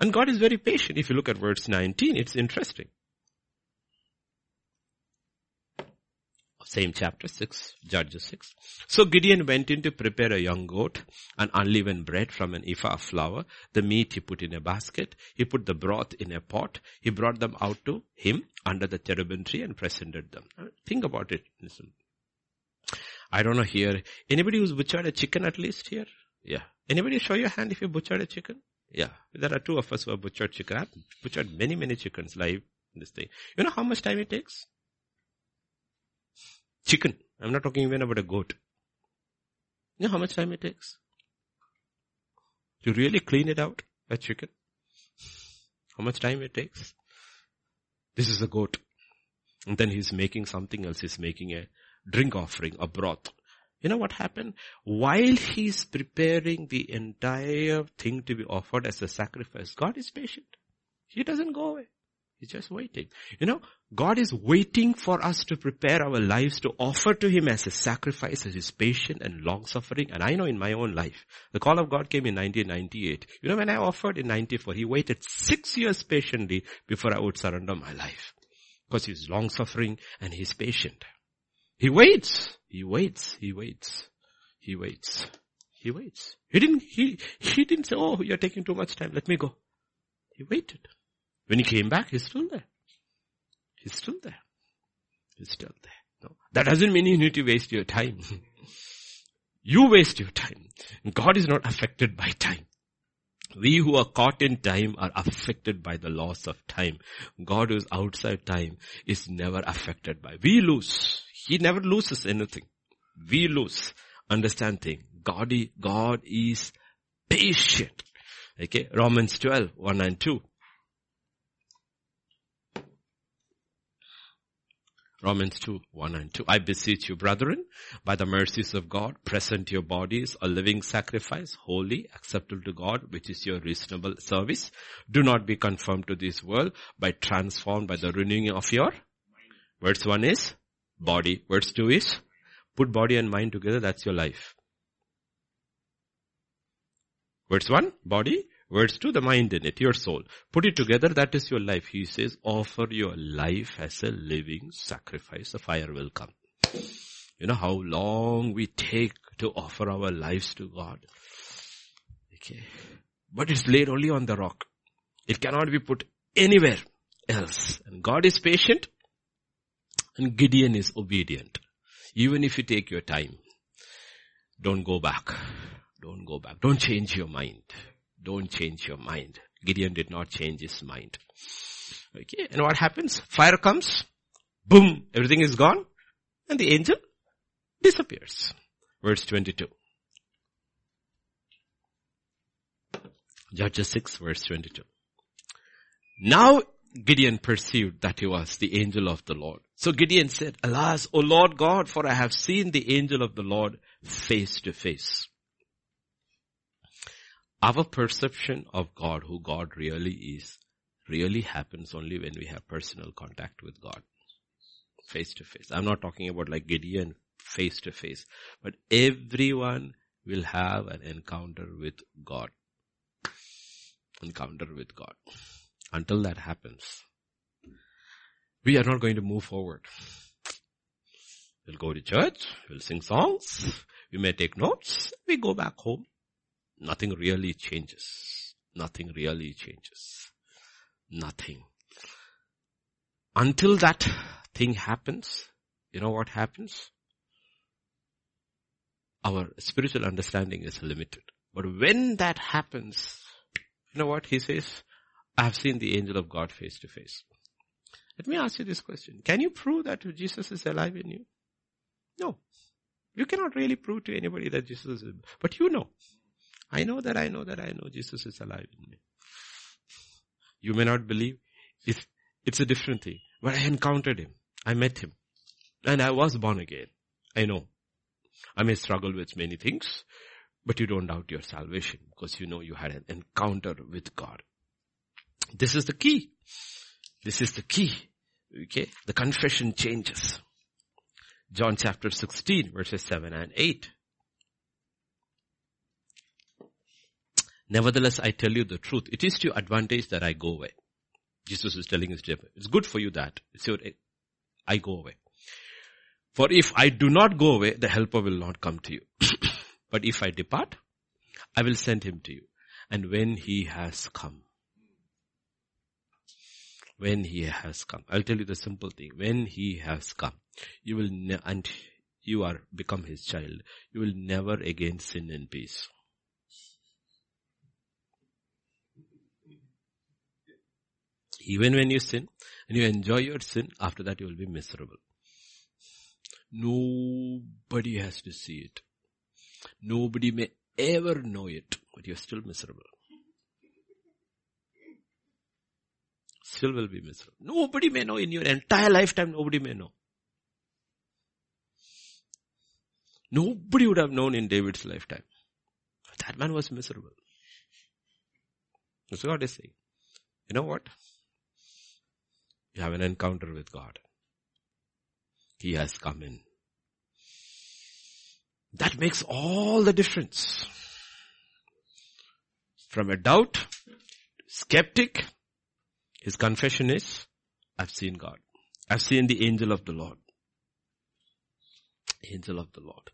And God is very patient. If you look at verse 19, it's interesting. Same chapter 6, Judges 6. So Gideon went in to prepare a young goat and unleavened bread from an ephah of flour. The meat he put in a basket. He put the broth in a pot. He brought them out to him under the terebinth tree and presented them. Think about it. Listen. I don't know here. Anybody who's butchered a chicken at least here? Yeah. Anybody show your hand if you butchered a chicken? Yeah. There are two of us who have butchered chicken. I've butchered many, many chickens live this thing. You know how much time it takes? Chicken. I'm not talking even about a goat. You know how much time it takes? To really clean it out, a chicken? How much time it takes? This is a goat. And then he's making something else. He's making a drink offering, a broth. You know what happened? While he's preparing the entire thing to be offered as a sacrifice, God is patient. He doesn't go away. He's just waiting. You know, God is waiting for us to prepare our lives to offer to Him as a sacrifice, as His patient and long suffering. And I know in my own life, the call of God came in 1998. You know, when I offered in 94, He waited six years patiently before I would surrender my life. Because He's long suffering and He's patient. He waits. He waits. He waits. He waits. He waits. He didn't, he, he didn't say, oh, you're taking too much time. Let me go. He waited. When he came back, he's still there. He's still there. He's still there. No. That doesn't mean you need to waste your time. you waste your time. God is not affected by time. We who are caught in time are affected by the loss of time. God who is outside time is never affected by. We lose. He never loses anything. We lose. understand thing. God, God is patient. Okay, Romans 12, 1 and 2. Romans 2, 1 and 2. I beseech you, brethren, by the mercies of God, present your bodies a living sacrifice, holy, acceptable to God, which is your reasonable service. Do not be conformed to this world, but transformed by the renewing of your Verse 1 is body. Verse 2 is put body and mind together, that's your life. Verse 1, body. Verse 2, the mind in it, your soul. Put it together, that is your life. He says, offer your life as a living sacrifice. The fire will come. You know how long we take to offer our lives to God. Okay. But it's laid only on the rock. It cannot be put anywhere else. And God is patient and Gideon is obedient. Even if you take your time, don't go back. Don't go back. Don't change your mind. Don't change your mind. Gideon did not change his mind. Okay, and what happens? Fire comes, boom, everything is gone, and the angel disappears. Verse 22. Judges 6 verse 22. Now Gideon perceived that he was the angel of the Lord. So Gideon said, Alas, O Lord God, for I have seen the angel of the Lord face to face. Our perception of God, who God really is, really happens only when we have personal contact with God. Face to face. I'm not talking about like Gideon face to face, but everyone will have an encounter with God. Encounter with God. Until that happens, we are not going to move forward. We'll go to church, we'll sing songs, we may take notes, we go back home. Nothing really changes. Nothing really changes. Nothing. Until that thing happens, you know what happens? Our spiritual understanding is limited. But when that happens, you know what he says? I have seen the angel of God face to face. Let me ask you this question. Can you prove that Jesus is alive in you? No. You cannot really prove to anybody that Jesus is, but you know. I know that I know that I know Jesus is alive in me. You may not believe. It's, it's a different thing. But I encountered him. I met him. And I was born again. I know. I may struggle with many things, but you don't doubt your salvation because you know you had an encounter with God. This is the key. This is the key. Okay. The confession changes. John chapter 16 verses 7 and 8. Nevertheless, I tell you the truth. It is to your advantage that I go away. Jesus is telling his disciples, it's good for you that it's your, I go away. For if I do not go away, the helper will not come to you. but if I depart, I will send him to you. And when he has come, when he has come. I'll tell you the simple thing. When he has come, you will, ne- and you are become his child, you will never again sin in peace. Even when you sin and you enjoy your sin, after that you will be miserable. Nobody has to see it. Nobody may ever know it, but you're still miserable. still will be miserable. Nobody may know in your entire lifetime, nobody may know. Nobody would have known in David's lifetime. That man was miserable. That's what God is saying. You know what? You have an encounter with God. He has come in. That makes all the difference. From a doubt, skeptic, his confession is, I've seen God. I've seen the angel of the Lord. Angel of the Lord.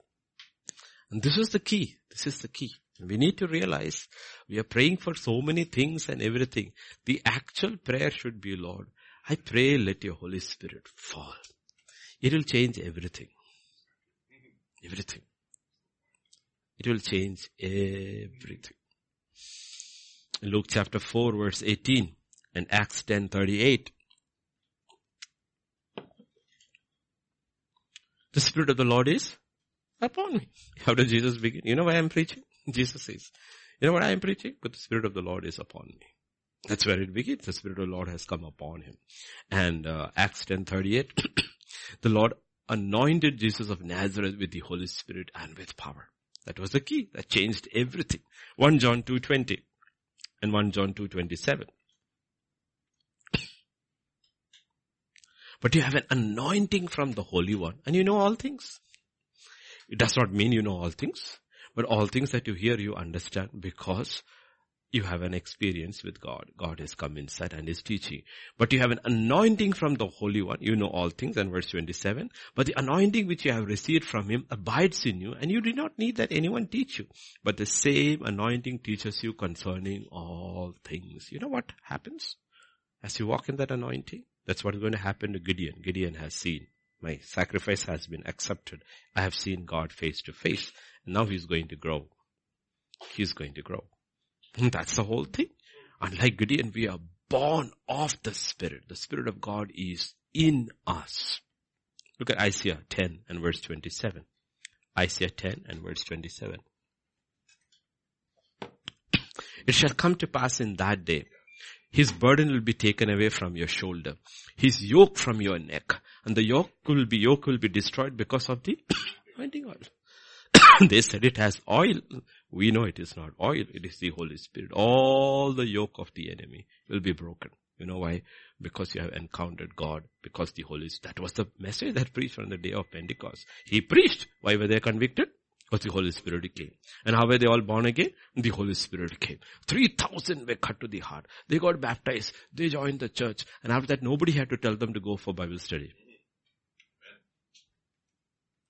And this is the key. This is the key. We need to realize we are praying for so many things and everything. The actual prayer should be, Lord, I pray let your Holy Spirit fall. It will change everything. Everything. It will change everything. In Luke chapter 4 verse 18, and Acts 10:38. The Spirit of the Lord is upon me. How does Jesus begin? You know why I'm preaching? Jesus says, you know what I am preaching? But the Spirit of the Lord is upon me. That's where it begins. The Spirit of the Lord has come upon him. And uh, Acts 10.38, the Lord anointed Jesus of Nazareth with the Holy Spirit and with power. That was the key. That changed everything. 1 John 2.20 and 1 John 2.27. But you have an anointing from the Holy One and you know all things. It does not mean you know all things, but all things that you hear you understand because you have an experience with God. God has come inside and is teaching. But you have an anointing from the Holy One. You know all things and verse 27. But the anointing which you have received from Him abides in you and you do not need that anyone teach you. But the same anointing teaches you concerning all things. You know what happens as you walk in that anointing? That's what is going to happen to Gideon. Gideon has seen. My sacrifice has been accepted. I have seen God face to face. And now he's going to grow. He's going to grow. Hmm, that's the whole thing. Unlike Gideon, we are born of the Spirit. The Spirit of God is in us. Look at Isaiah 10 and verse 27. Isaiah 10 and verse 27. It shall come to pass in that day, his burden will be taken away from your shoulder, his yoke from your neck, and the yoke will be, yoke will be destroyed because of the anointing oil. they said it has oil. We know it is not oil, it is the Holy Spirit. All the yoke of the enemy will be broken. You know why? Because you have encountered God, because the Holy Spirit. That was the message that preached on the day of Pentecost. He preached. Why were they convicted? Because the Holy Spirit came. And how were they all born again? The Holy Spirit came. 3,000 were cut to the heart. They got baptized. They joined the church. And after that, nobody had to tell them to go for Bible study.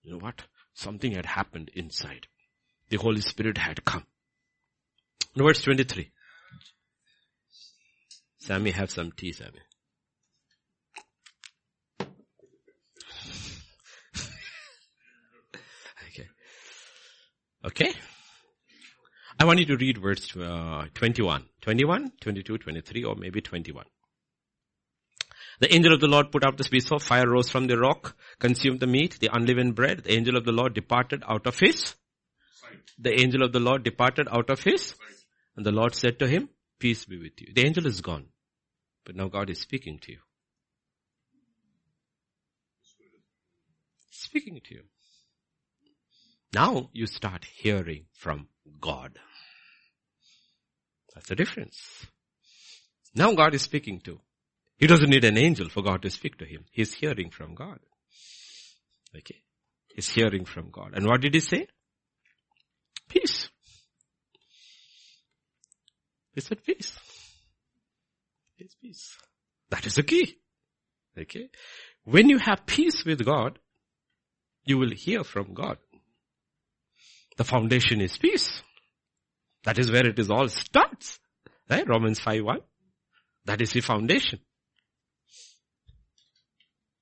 You know what? Something had happened inside the Holy Spirit had come. In Verse 23. Sammy, have some tea, Sammy. okay. Okay. I want you to read verse uh, 21. 21, 22, 23, or maybe 21. The angel of the Lord put out the of fire rose from the rock, consumed the meat, the unleavened bread. The angel of the Lord departed out of his the angel of the Lord departed out of his, and the Lord said to him, peace be with you. The angel is gone, but now God is speaking to you. Speaking to you. Now you start hearing from God. That's the difference. Now God is speaking to. He doesn't need an angel for God to speak to him. He's hearing from God. Okay. He's hearing from God. And what did he say? Peace. He said peace. Peace, peace. That is the key. Okay. When you have peace with God, you will hear from God. The foundation is peace. That is where it is all starts. Right? Romans 5 1. That is the foundation.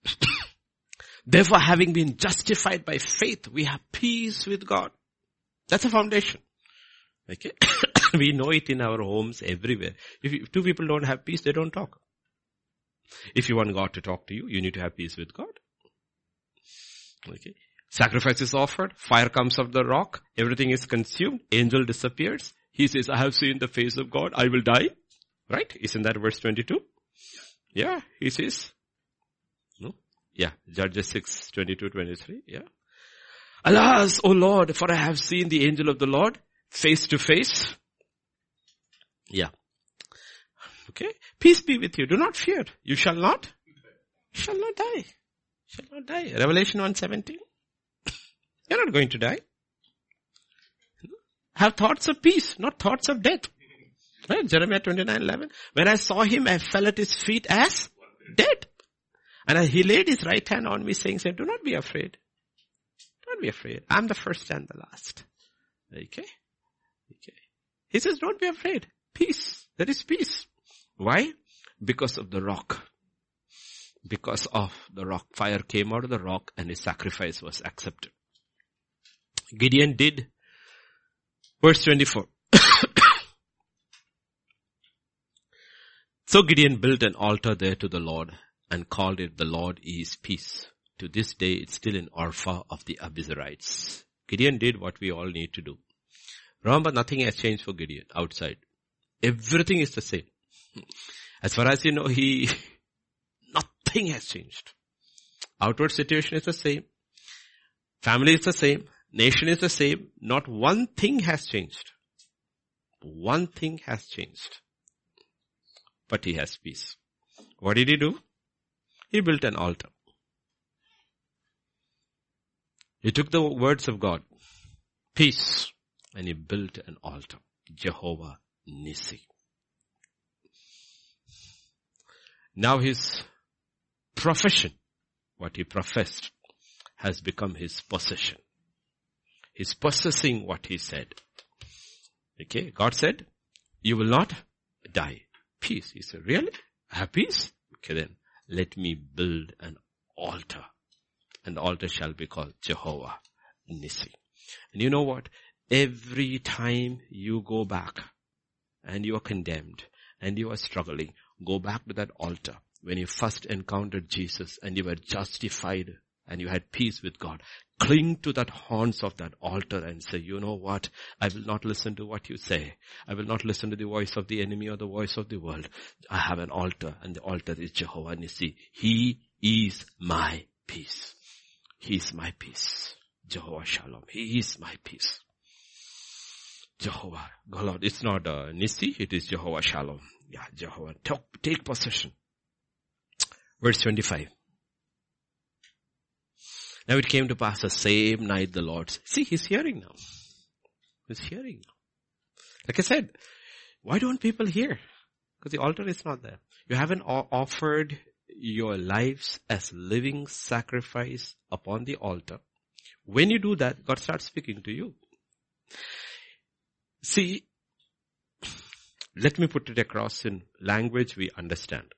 Therefore, having been justified by faith, we have peace with God. That's a foundation. Okay? we know it in our homes everywhere. If, two people don't have peace, they don't talk. If you want God to talk to you, you need to have peace with God. Okay. Sacrifice is offered, fire comes of the rock, everything is consumed, angel disappears. He says, I have seen the face of God, I will die. Right? Isn't that verse 22? Yeah, he says. No? Yeah, Judges 6, 22, 23. Yeah. Alas, O Lord, for I have seen the angel of the Lord face to face. Yeah. Okay. Peace be with you. Do not fear. You shall not, shall not die. Shall not die. Revelation 117. You're not going to die. Have thoughts of peace, not thoughts of death. Right? Jeremiah 29, 11. When I saw him, I fell at his feet as dead. And he laid his right hand on me saying, say, do not be afraid. Don't be afraid. I'm the first and the last. Okay? Okay. He says, don't be afraid. Peace. There is peace. Why? Because of the rock. Because of the rock. Fire came out of the rock and his sacrifice was accepted. Gideon did. Verse 24. so Gideon built an altar there to the Lord and called it the Lord is peace. To this day, it's still in Ophrah of the Abiezrites. Gideon did what we all need to do. Remember, nothing has changed for Gideon outside. Everything is the same. As far as you know, he, nothing has changed. Outward situation is the same. Family is the same. Nation is the same. Not one thing has changed. One thing has changed. But he has peace. What did he do? He built an altar. He took the words of God, peace, and he built an altar. Jehovah Nissi. Now his profession, what he professed, has become his possession. He's possessing what he said. Okay, God said, you will not die. Peace. He said, really? I have peace? Okay then, let me build an altar. And the altar shall be called Jehovah Nissi. And you know what? Every time you go back and you are condemned and you are struggling, go back to that altar when you first encountered Jesus and you were justified and you had peace with God. Cling to that horns of that altar and say, you know what? I will not listen to what you say. I will not listen to the voice of the enemy or the voice of the world. I have an altar and the altar is Jehovah Nissi. He is my peace. He is my peace. Jehovah Shalom. He is my peace. Jehovah. God, it's not uh, Nissi, it is Jehovah Shalom. Yeah, Jehovah. Take, take possession. Verse 25. Now it came to pass the same night the Lord, see he's hearing now. He's hearing now. Like I said, why don't people hear? Because the altar is not there. You haven't offered your lives as living sacrifice upon the altar. When you do that, God starts speaking to you. See, let me put it across in language we understand.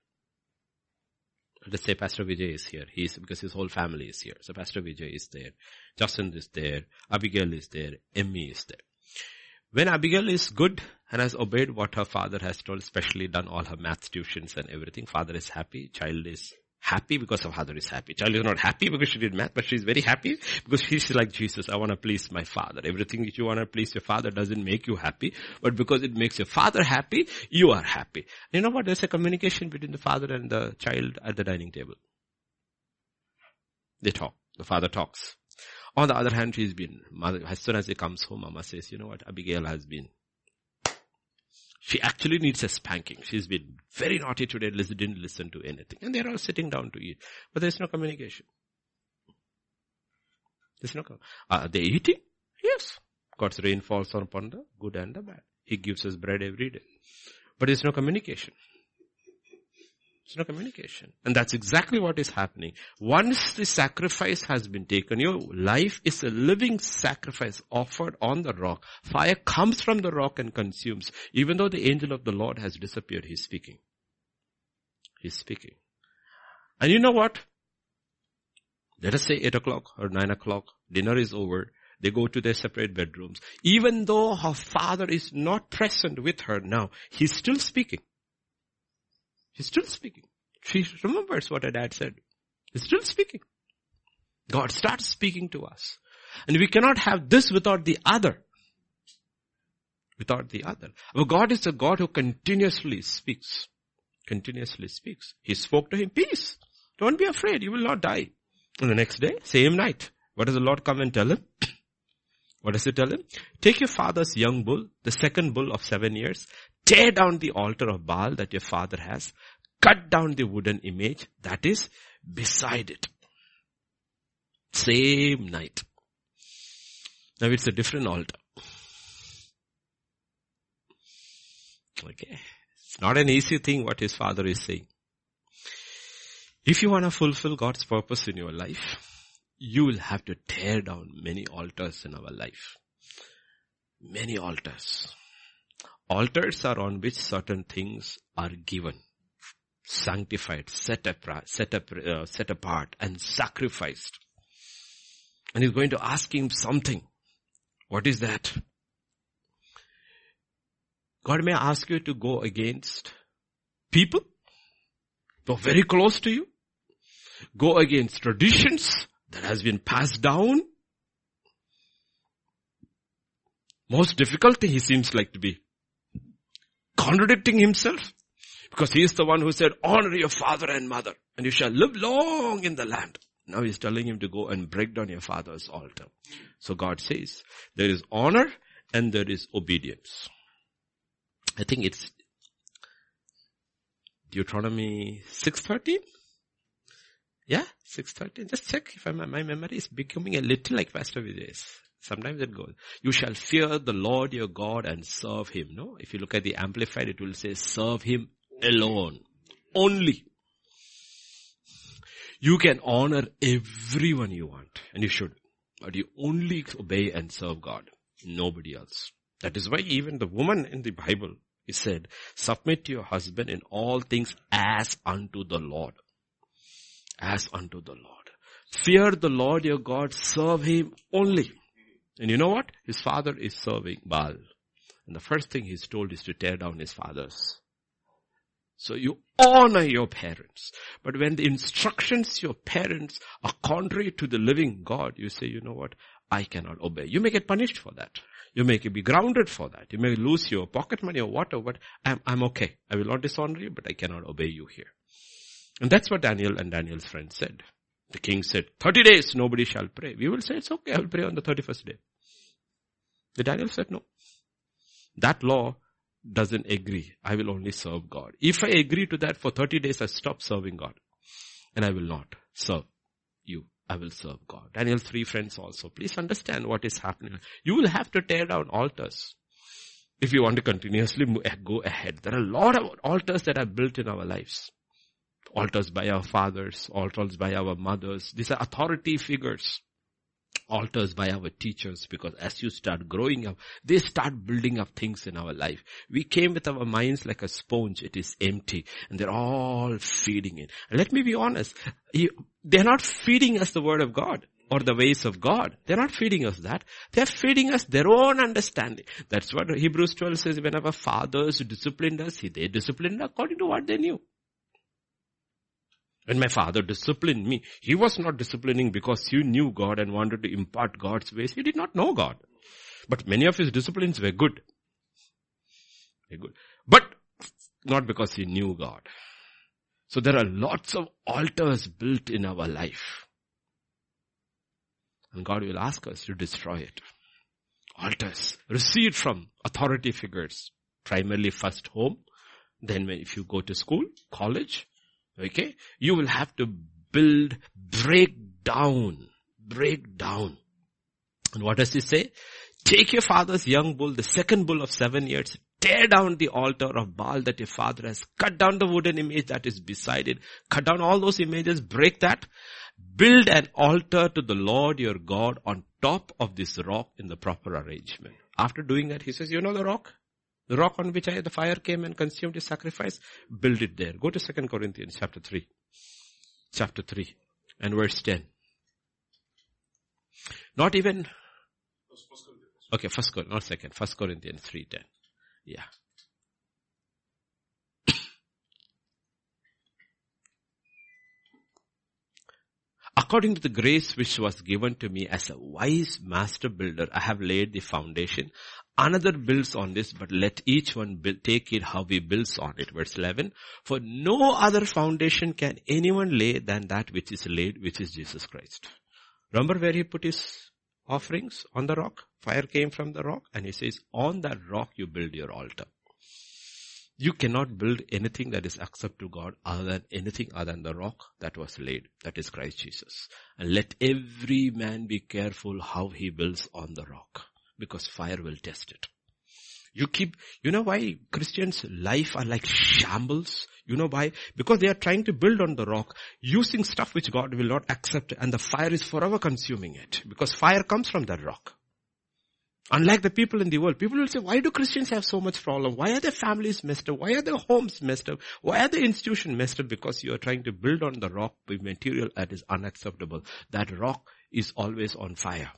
Let's say Pastor Vijay is here. He's, because his whole family is here. So Pastor Vijay is there. Justin is there. Abigail is there. Emmy is there. When Abigail is good and has obeyed what her father has told, especially done all her math tuitions and everything, father is happy, child is happy because her father is happy. Child is not happy because she did math, but she's very happy because she's like Jesus. I want to please my father. Everything that you want to please your father doesn't make you happy, but because it makes your father happy, you are happy. You know what? There's a communication between the father and the child at the dining table. They talk. The father talks. On the other hand, she's been, as soon as he comes home, mama says, you know what, Abigail has been, she actually needs a spanking. She's been very naughty today, didn't listen to anything. And they're all sitting down to eat. But there's no communication. There's no, are they eating? Yes. God's rain falls upon the good and the bad. He gives us bread every day. But there's no communication. There's no communication. And that's exactly what is happening. Once the sacrifice has been taken, your life is a living sacrifice offered on the rock. Fire comes from the rock and consumes. Even though the angel of the Lord has disappeared, he's speaking. He's speaking. And you know what? Let us say 8 o'clock or 9 o'clock, dinner is over. They go to their separate bedrooms. Even though her father is not present with her now, he's still speaking. He's still speaking. She remembers what her dad said. He's still speaking. God starts speaking to us. And we cannot have this without the other. Without the other. Our God is a God who continuously speaks. Continuously speaks. He spoke to him, peace. Don't be afraid. You will not die. And the next day, same night, what does the Lord come and tell him? What does he tell him? Take your father's young bull, the second bull of seven years, tear down the altar of Baal that your father has, cut down the wooden image that is beside it. Same night. Now it's a different altar. Okay. It's not an easy thing what his father is saying. If you want to fulfill God's purpose in your life, you will have to tear down many altars in our life. Many altars. Altars are on which certain things are given, sanctified, set apart, set, up, uh, set apart and sacrificed. And he's going to ask him something. What is that? God may ask you to go against people who are very close to you. Go against traditions that has been passed down. Most difficult thing he seems like to be contradicting himself. Because he is the one who said, honor your father and mother and you shall live long in the land. Now he's telling him to go and break down your father's altar. So God says, there is honor and there is obedience. I think it's Deuteronomy 6.13. Yeah, 6.13. Just check if my, my memory is becoming a little like Pastor Vijay's. Sometimes it goes. You shall fear the Lord your God and serve him. No, if you look at the amplified, it will say serve him alone. Only. You can honor everyone you want and you should, but you only obey and serve God, nobody else. That is why even the woman in the Bible is said, submit to your husband in all things as unto the Lord. As unto the Lord. Fear the Lord your God, serve him only. And you know what? His father is serving Baal. And the first thing he's told is to tear down his fathers. So you honor your parents. But when the instructions your parents are contrary to the living God, you say, you know what? I cannot obey. You may get punished for that. You may be grounded for that. You may lose your pocket money or whatever, but I'm, I'm okay. I will not dishonor you, but I cannot obey you here. And that's what Daniel and Daniel's friend said. The king said, 30 days nobody shall pray. We will say, it's okay, I will pray on the 31st day. The Daniel said, no. That law doesn't agree, I will only serve God. If I agree to that for 30 days, I stop serving God. And I will not serve you. I will serve God. Daniel three friends also. Please understand what is happening. You will have to tear down altars. If you want to continuously go ahead. There are a lot of altars that are built in our lives. Altars by our fathers, altars by our mothers. These are authority figures altars by our teachers because as you start growing up, they start building up things in our life. We came with our minds like a sponge. It is empty and they're all feeding it. Let me be honest. They're not feeding us the word of God or the ways of God. They're not feeding us that. They're feeding us their own understanding. That's what Hebrews 12 says whenever fathers disciplined us, they disciplined according to what they knew. When my father disciplined me, he was not disciplining because he knew God and wanted to impart God's ways. He did not know God. But many of his disciplines were good. Very good. But not because he knew God. So there are lots of altars built in our life. And God will ask us to destroy it. Altars received from authority figures. Primarily first home. Then if you go to school, college, Okay? You will have to build, break down, break down. And what does he say? Take your father's young bull, the second bull of seven years, tear down the altar of Baal that your father has, cut down the wooden image that is beside it, cut down all those images, break that, build an altar to the Lord your God on top of this rock in the proper arrangement. After doing that, he says, you know the rock? The rock on which I, the fire came and consumed his sacrifice, build it there. Go to 2 Corinthians chapter 3. Chapter 3 and verse 10. Not even, okay, first, not second, first Corinthians 3.10. Yeah. According to the grace which was given to me as a wise master builder, I have laid the foundation. Another builds on this, but let each one build, take it how he builds on it. Verse 11. For no other foundation can anyone lay than that which is laid, which is Jesus Christ. Remember where he put his offerings? On the rock. Fire came from the rock and he says, on that rock you build your altar. You cannot build anything that is accept to God other than anything other than the rock that was laid. That is Christ Jesus. And let every man be careful how he builds on the rock because fire will test it. You keep, you know why Christians' life are like shambles? You know why? Because they are trying to build on the rock using stuff which God will not accept and the fire is forever consuming it because fire comes from that rock. Unlike the people in the world, people will say, why do Christians have so much problem? Why are their families messed up? Why are their homes messed up? Why are the institutions messed up? Because you are trying to build on the rock with material that is unacceptable. That rock is always on fire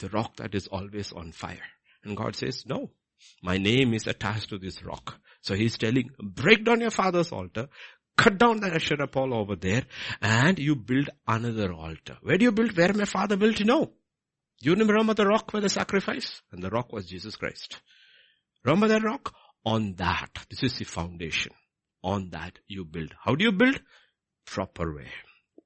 the rock that is always on fire. And God says, no, my name is attached to this rock. So he's telling, break down your father's altar, cut down the Asherah pole over there, and you build another altar. Where do you build? Where my father built? No. You remember the rock where the sacrifice? And the rock was Jesus Christ. Remember that rock? On that, this is the foundation. On that you build. How do you build? Proper way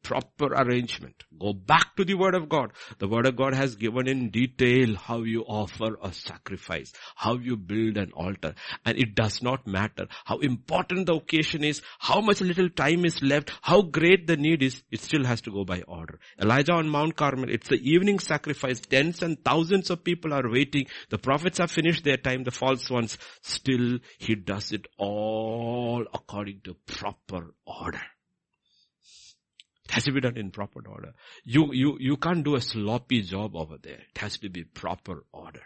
proper arrangement. Go back to the word of God. The word of God has given in detail how you offer a sacrifice, how you build an altar. And it does not matter how important the occasion is, how much little time is left, how great the need is, it still has to go by order. Elijah on Mount Carmel, it's the evening sacrifice. Tens and thousands of people are waiting. The prophets have finished their time, the false ones. Still, he does it all according to proper order. It has to be done in proper order. You, you, you can't do a sloppy job over there. It has to be proper order.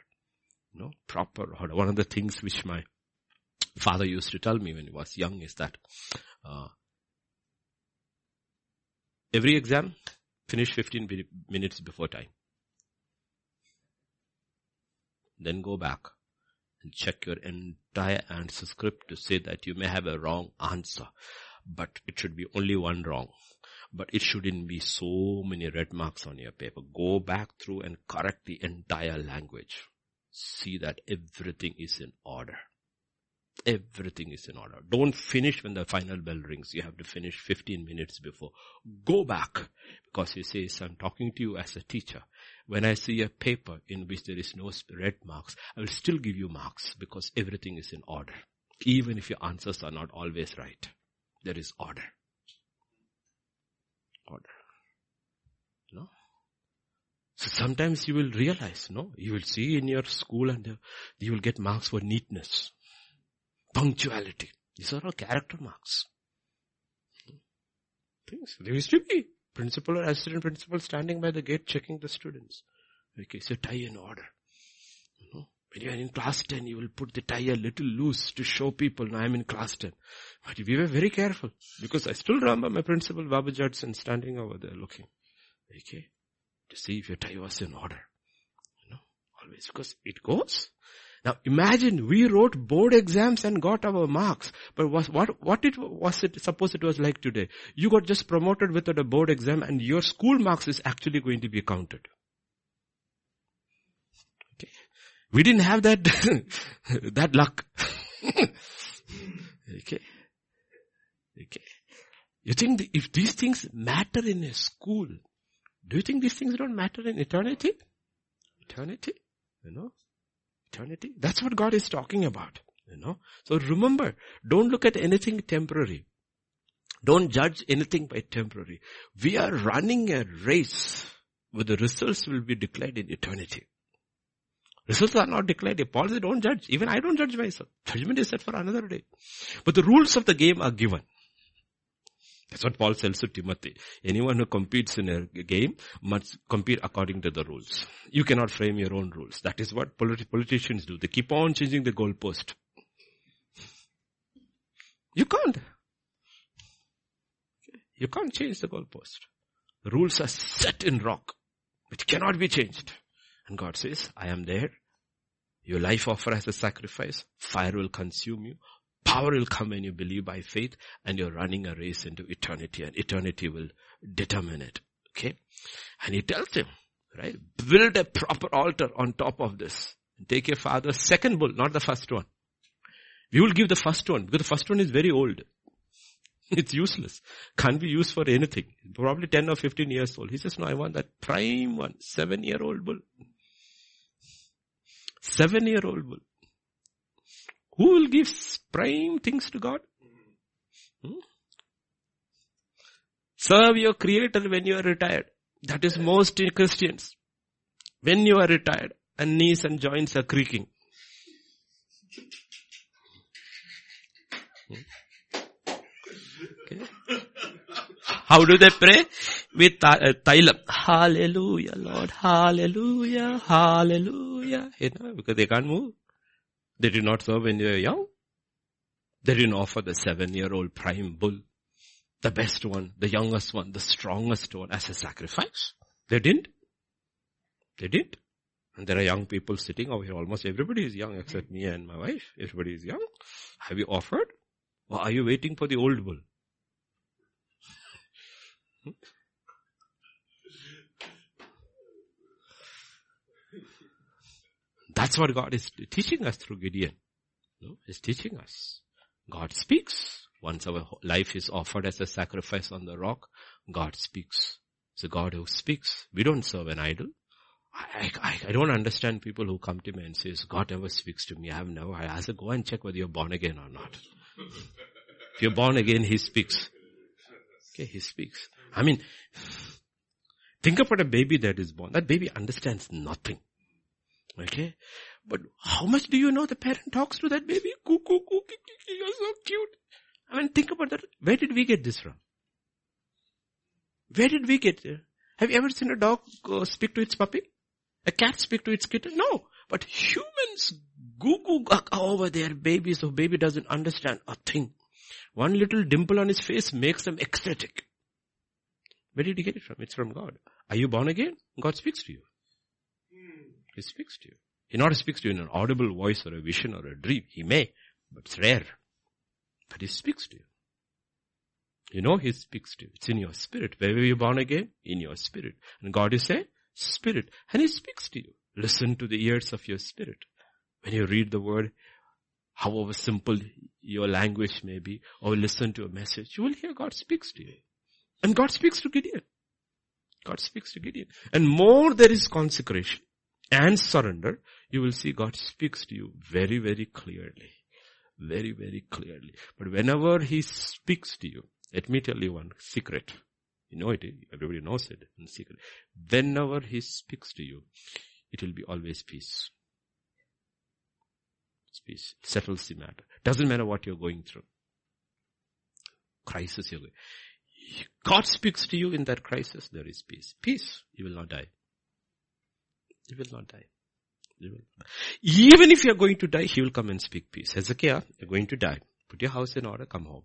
No, proper order. One of the things which my father used to tell me when he was young is that, uh, every exam, finish 15 minutes before time. Then go back and check your entire answer script to say that you may have a wrong answer, but it should be only one wrong but it shouldn't be so many red marks on your paper. Go back through and correct the entire language. See that everything is in order. Everything is in order. Don't finish when the final bell rings. You have to finish 15 minutes before. Go back because he says, I'm talking to you as a teacher. When I see a paper in which there is no red marks, I will still give you marks because everything is in order. Even if your answers are not always right. There is order order. No? So sometimes you will realize, no? You will see in your school and uh, you will get marks for neatness, punctuality. These are all character marks. Things. There used to be principal or assistant principal standing by the gate checking the students. Okay, so tie in order. When you are in class 10, you will put the tie a little loose to show people, no, I'm in class 10. But we were very careful because I still remember my principal, Baba Judson, standing over there looking. Okay. To see if your tie was in order. You know, always because it goes. Now imagine we wrote board exams and got our marks, but was, what, what it was it, suppose it was like today. You got just promoted without a board exam and your school marks is actually going to be counted. We didn't have that, that luck. okay. Okay. You think if these things matter in a school, do you think these things don't matter in eternity? Eternity? You know? Eternity? That's what God is talking about. You know? So remember, don't look at anything temporary. Don't judge anything by temporary. We are running a race where the results will be declared in eternity. Results are not declared. Paul says don't judge. Even I don't judge myself. Judgment is set for another day. But the rules of the game are given. That's what Paul tells to Timothy. Anyone who competes in a game must compete according to the rules. You cannot frame your own rules. That is what politi- politicians do. They keep on changing the goalpost. You can't. You can't change the goalpost. The rules are set in rock, which cannot be changed. And God says, I am there. Your life offer as a sacrifice. Fire will consume you. Power will come when you believe by faith and you're running a race into eternity and eternity will determine it. Okay. And he tells him, right, build a proper altar on top of this. Take your father's second bull, not the first one. We will give the first one because the first one is very old. It's useless. Can't be used for anything. Probably 10 or 15 years old. He says, no, I want that prime one, seven year old bull. Seven year old bull. Who will give prime things to God? Hmm? Serve your creator when you are retired. That is most Christians. When you are retired and knees and joints are creaking. Okay. How do they pray? With uh, Hallelujah, Lord. Hallelujah. Hallelujah. You know, because they can't move. They did not serve when they were young. They didn't offer the seven year old prime bull, the best one, the youngest one, the strongest one as a sacrifice. They didn't. They didn't. And there are young people sitting over here. Almost everybody is young except me and my wife. Everybody is young. Have you offered? Or are you waiting for the old bull? That's what God is teaching us through Gideon. No, He's teaching us. God speaks. Once our life is offered as a sacrifice on the rock, God speaks. It's a God who speaks. We don't serve an idol. I, I, I don't understand people who come to me and says, God never speaks to me. I have never, I said, go and check whether you're born again or not. if you're born again, He speaks. Okay, He speaks. I mean, think about a baby that is born. That baby understands nothing. Okay? But how much do you know the parent talks to that baby? Cuckoo, cuckoo, you're so cute. I mean, think about that. Where did we get this from? Where did we get it? Have you ever seen a dog uh, speak to its puppy? A cat speak to its kitten? No. But humans goo goo over their baby so baby doesn't understand a thing. One little dimple on his face makes them ecstatic. Where did you get it from? It's from God. Are you born again? God speaks to you. He speaks to you. He not speaks to you in an audible voice or a vision or a dream. He may, but it's rare. But he speaks to you. You know he speaks to you. It's in your spirit. Where were you born again? In your spirit. And God is a spirit. And he speaks to you. Listen to the ears of your spirit. When you read the word, however simple your language may be, or listen to a message, you will hear God speaks to you. And God speaks to Gideon. God speaks to Gideon. And more there is consecration and surrender, you will see God speaks to you very, very clearly. Very, very clearly. But whenever He speaks to you, let me tell you one secret. You know it, everybody knows it in secret. Whenever He speaks to you, it will be always peace. It's peace. It settles the matter. Doesn't matter what you're going through. Crisis you're going. God speaks to you in that crisis, there is peace. Peace. You will not die. You will not die. Will. Even if you are going to die, he will come and speak peace. Hezekiah, you're going to die. Put your house in order, come home.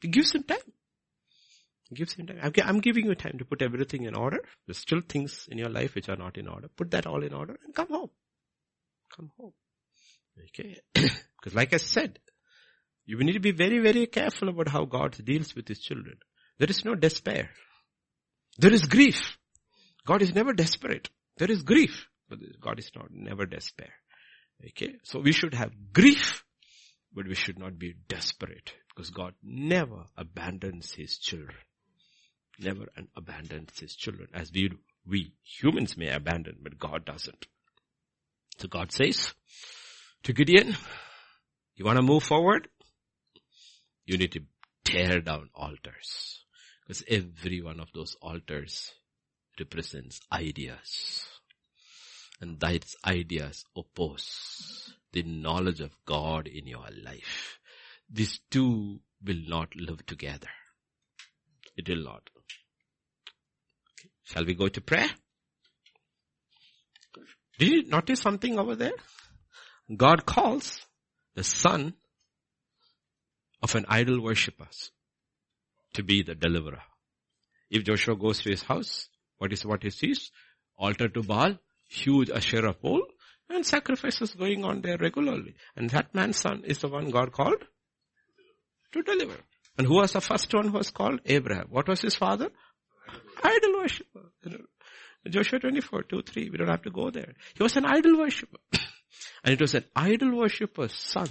He gives him time. He gives him time. I'm giving you time to put everything in order. There's still things in your life which are not in order. Put that all in order and come home. Come home. Okay. because like I said, you need to be very, very careful about how God deals with his children. There is no despair. There is grief. God is never desperate. There is grief, but God is not, never despair. Okay. So we should have grief, but we should not be desperate because God never abandons his children. Never abandons his children as we. We humans may abandon, but God doesn't. So God says to Gideon, you want to move forward? You need to tear down altars. Because every one of those altars represents ideas. And those ideas oppose the knowledge of God in your life. These two will not live together. It will not. Okay. Shall we go to prayer? Did you notice something over there? God calls the son of an idol worshipper to be the deliverer. If Joshua goes to his house, what is what he sees? Altar to Baal, huge Asherah pole, and sacrifices going on there regularly. And that man's son is the one God called to deliver. And who was the first one who was called? Abraham. What was his father? Idol worshipper. Joshua 24, 2, 3. We don't have to go there. He was an idol worshipper. and it was an idol worshipper's son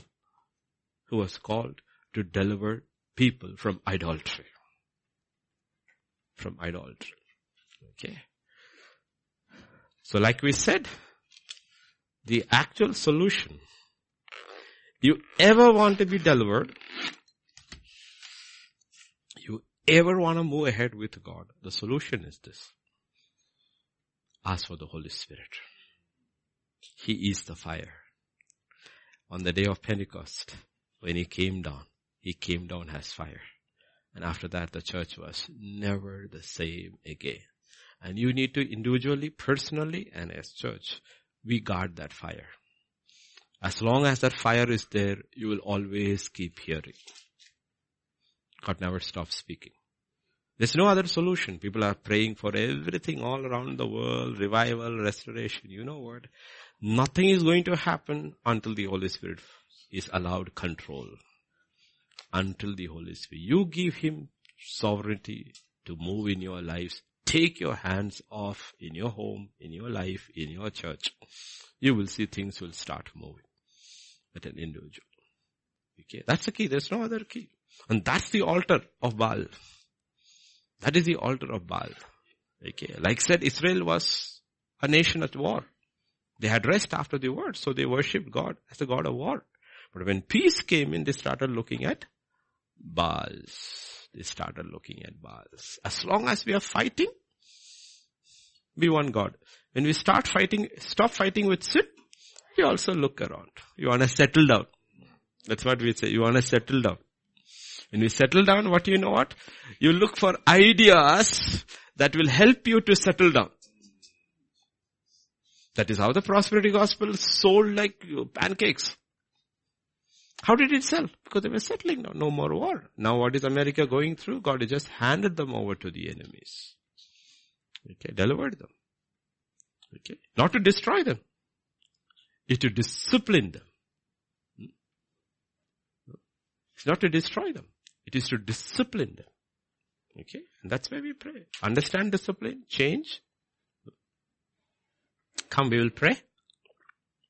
who was called to deliver people from idolatry. From idolatry. Okay. So like we said, the actual solution, you ever want to be delivered, you ever want to move ahead with God, the solution is this. Ask for the Holy Spirit. He is the fire. On the day of Pentecost, when He came down, He came down as fire. And after that, the church was never the same again. And you need to individually, personally, and as church, we guard that fire. As long as that fire is there, you will always keep hearing. God never stops speaking. There's no other solution. People are praying for everything all around the world, revival, restoration. You know what? Nothing is going to happen until the Holy Spirit is allowed control. Until the Holy Spirit. You give Him sovereignty to move in your lives take your hands off in your home, in your life, in your church, you will see things will start moving at an individual. Okay, that's the key. There's no other key. And that's the altar of Baal. That is the altar of Baal. Okay, like said, Israel was a nation at war. They had rest after the war, so they worshipped God as the God of war. But when peace came in, they started looking at Baals. They started looking at Baals. As long as we are fighting, we want God. When we start fighting, stop fighting with sin, we also look around. You want to settle down. That's what we say. You want to settle down. When we settle down, what you know what? You look for ideas that will help you to settle down. That is how the prosperity gospel sold like pancakes. How did it sell? Because they were settling down. No more war. Now what is America going through? God has just handed them over to the enemies. Okay, delivered them. Okay, not to destroy them. It's to discipline them. Hmm? It's not to destroy them. It is to discipline them. Okay, and that's why we pray. Understand discipline, change. Come, we will pray.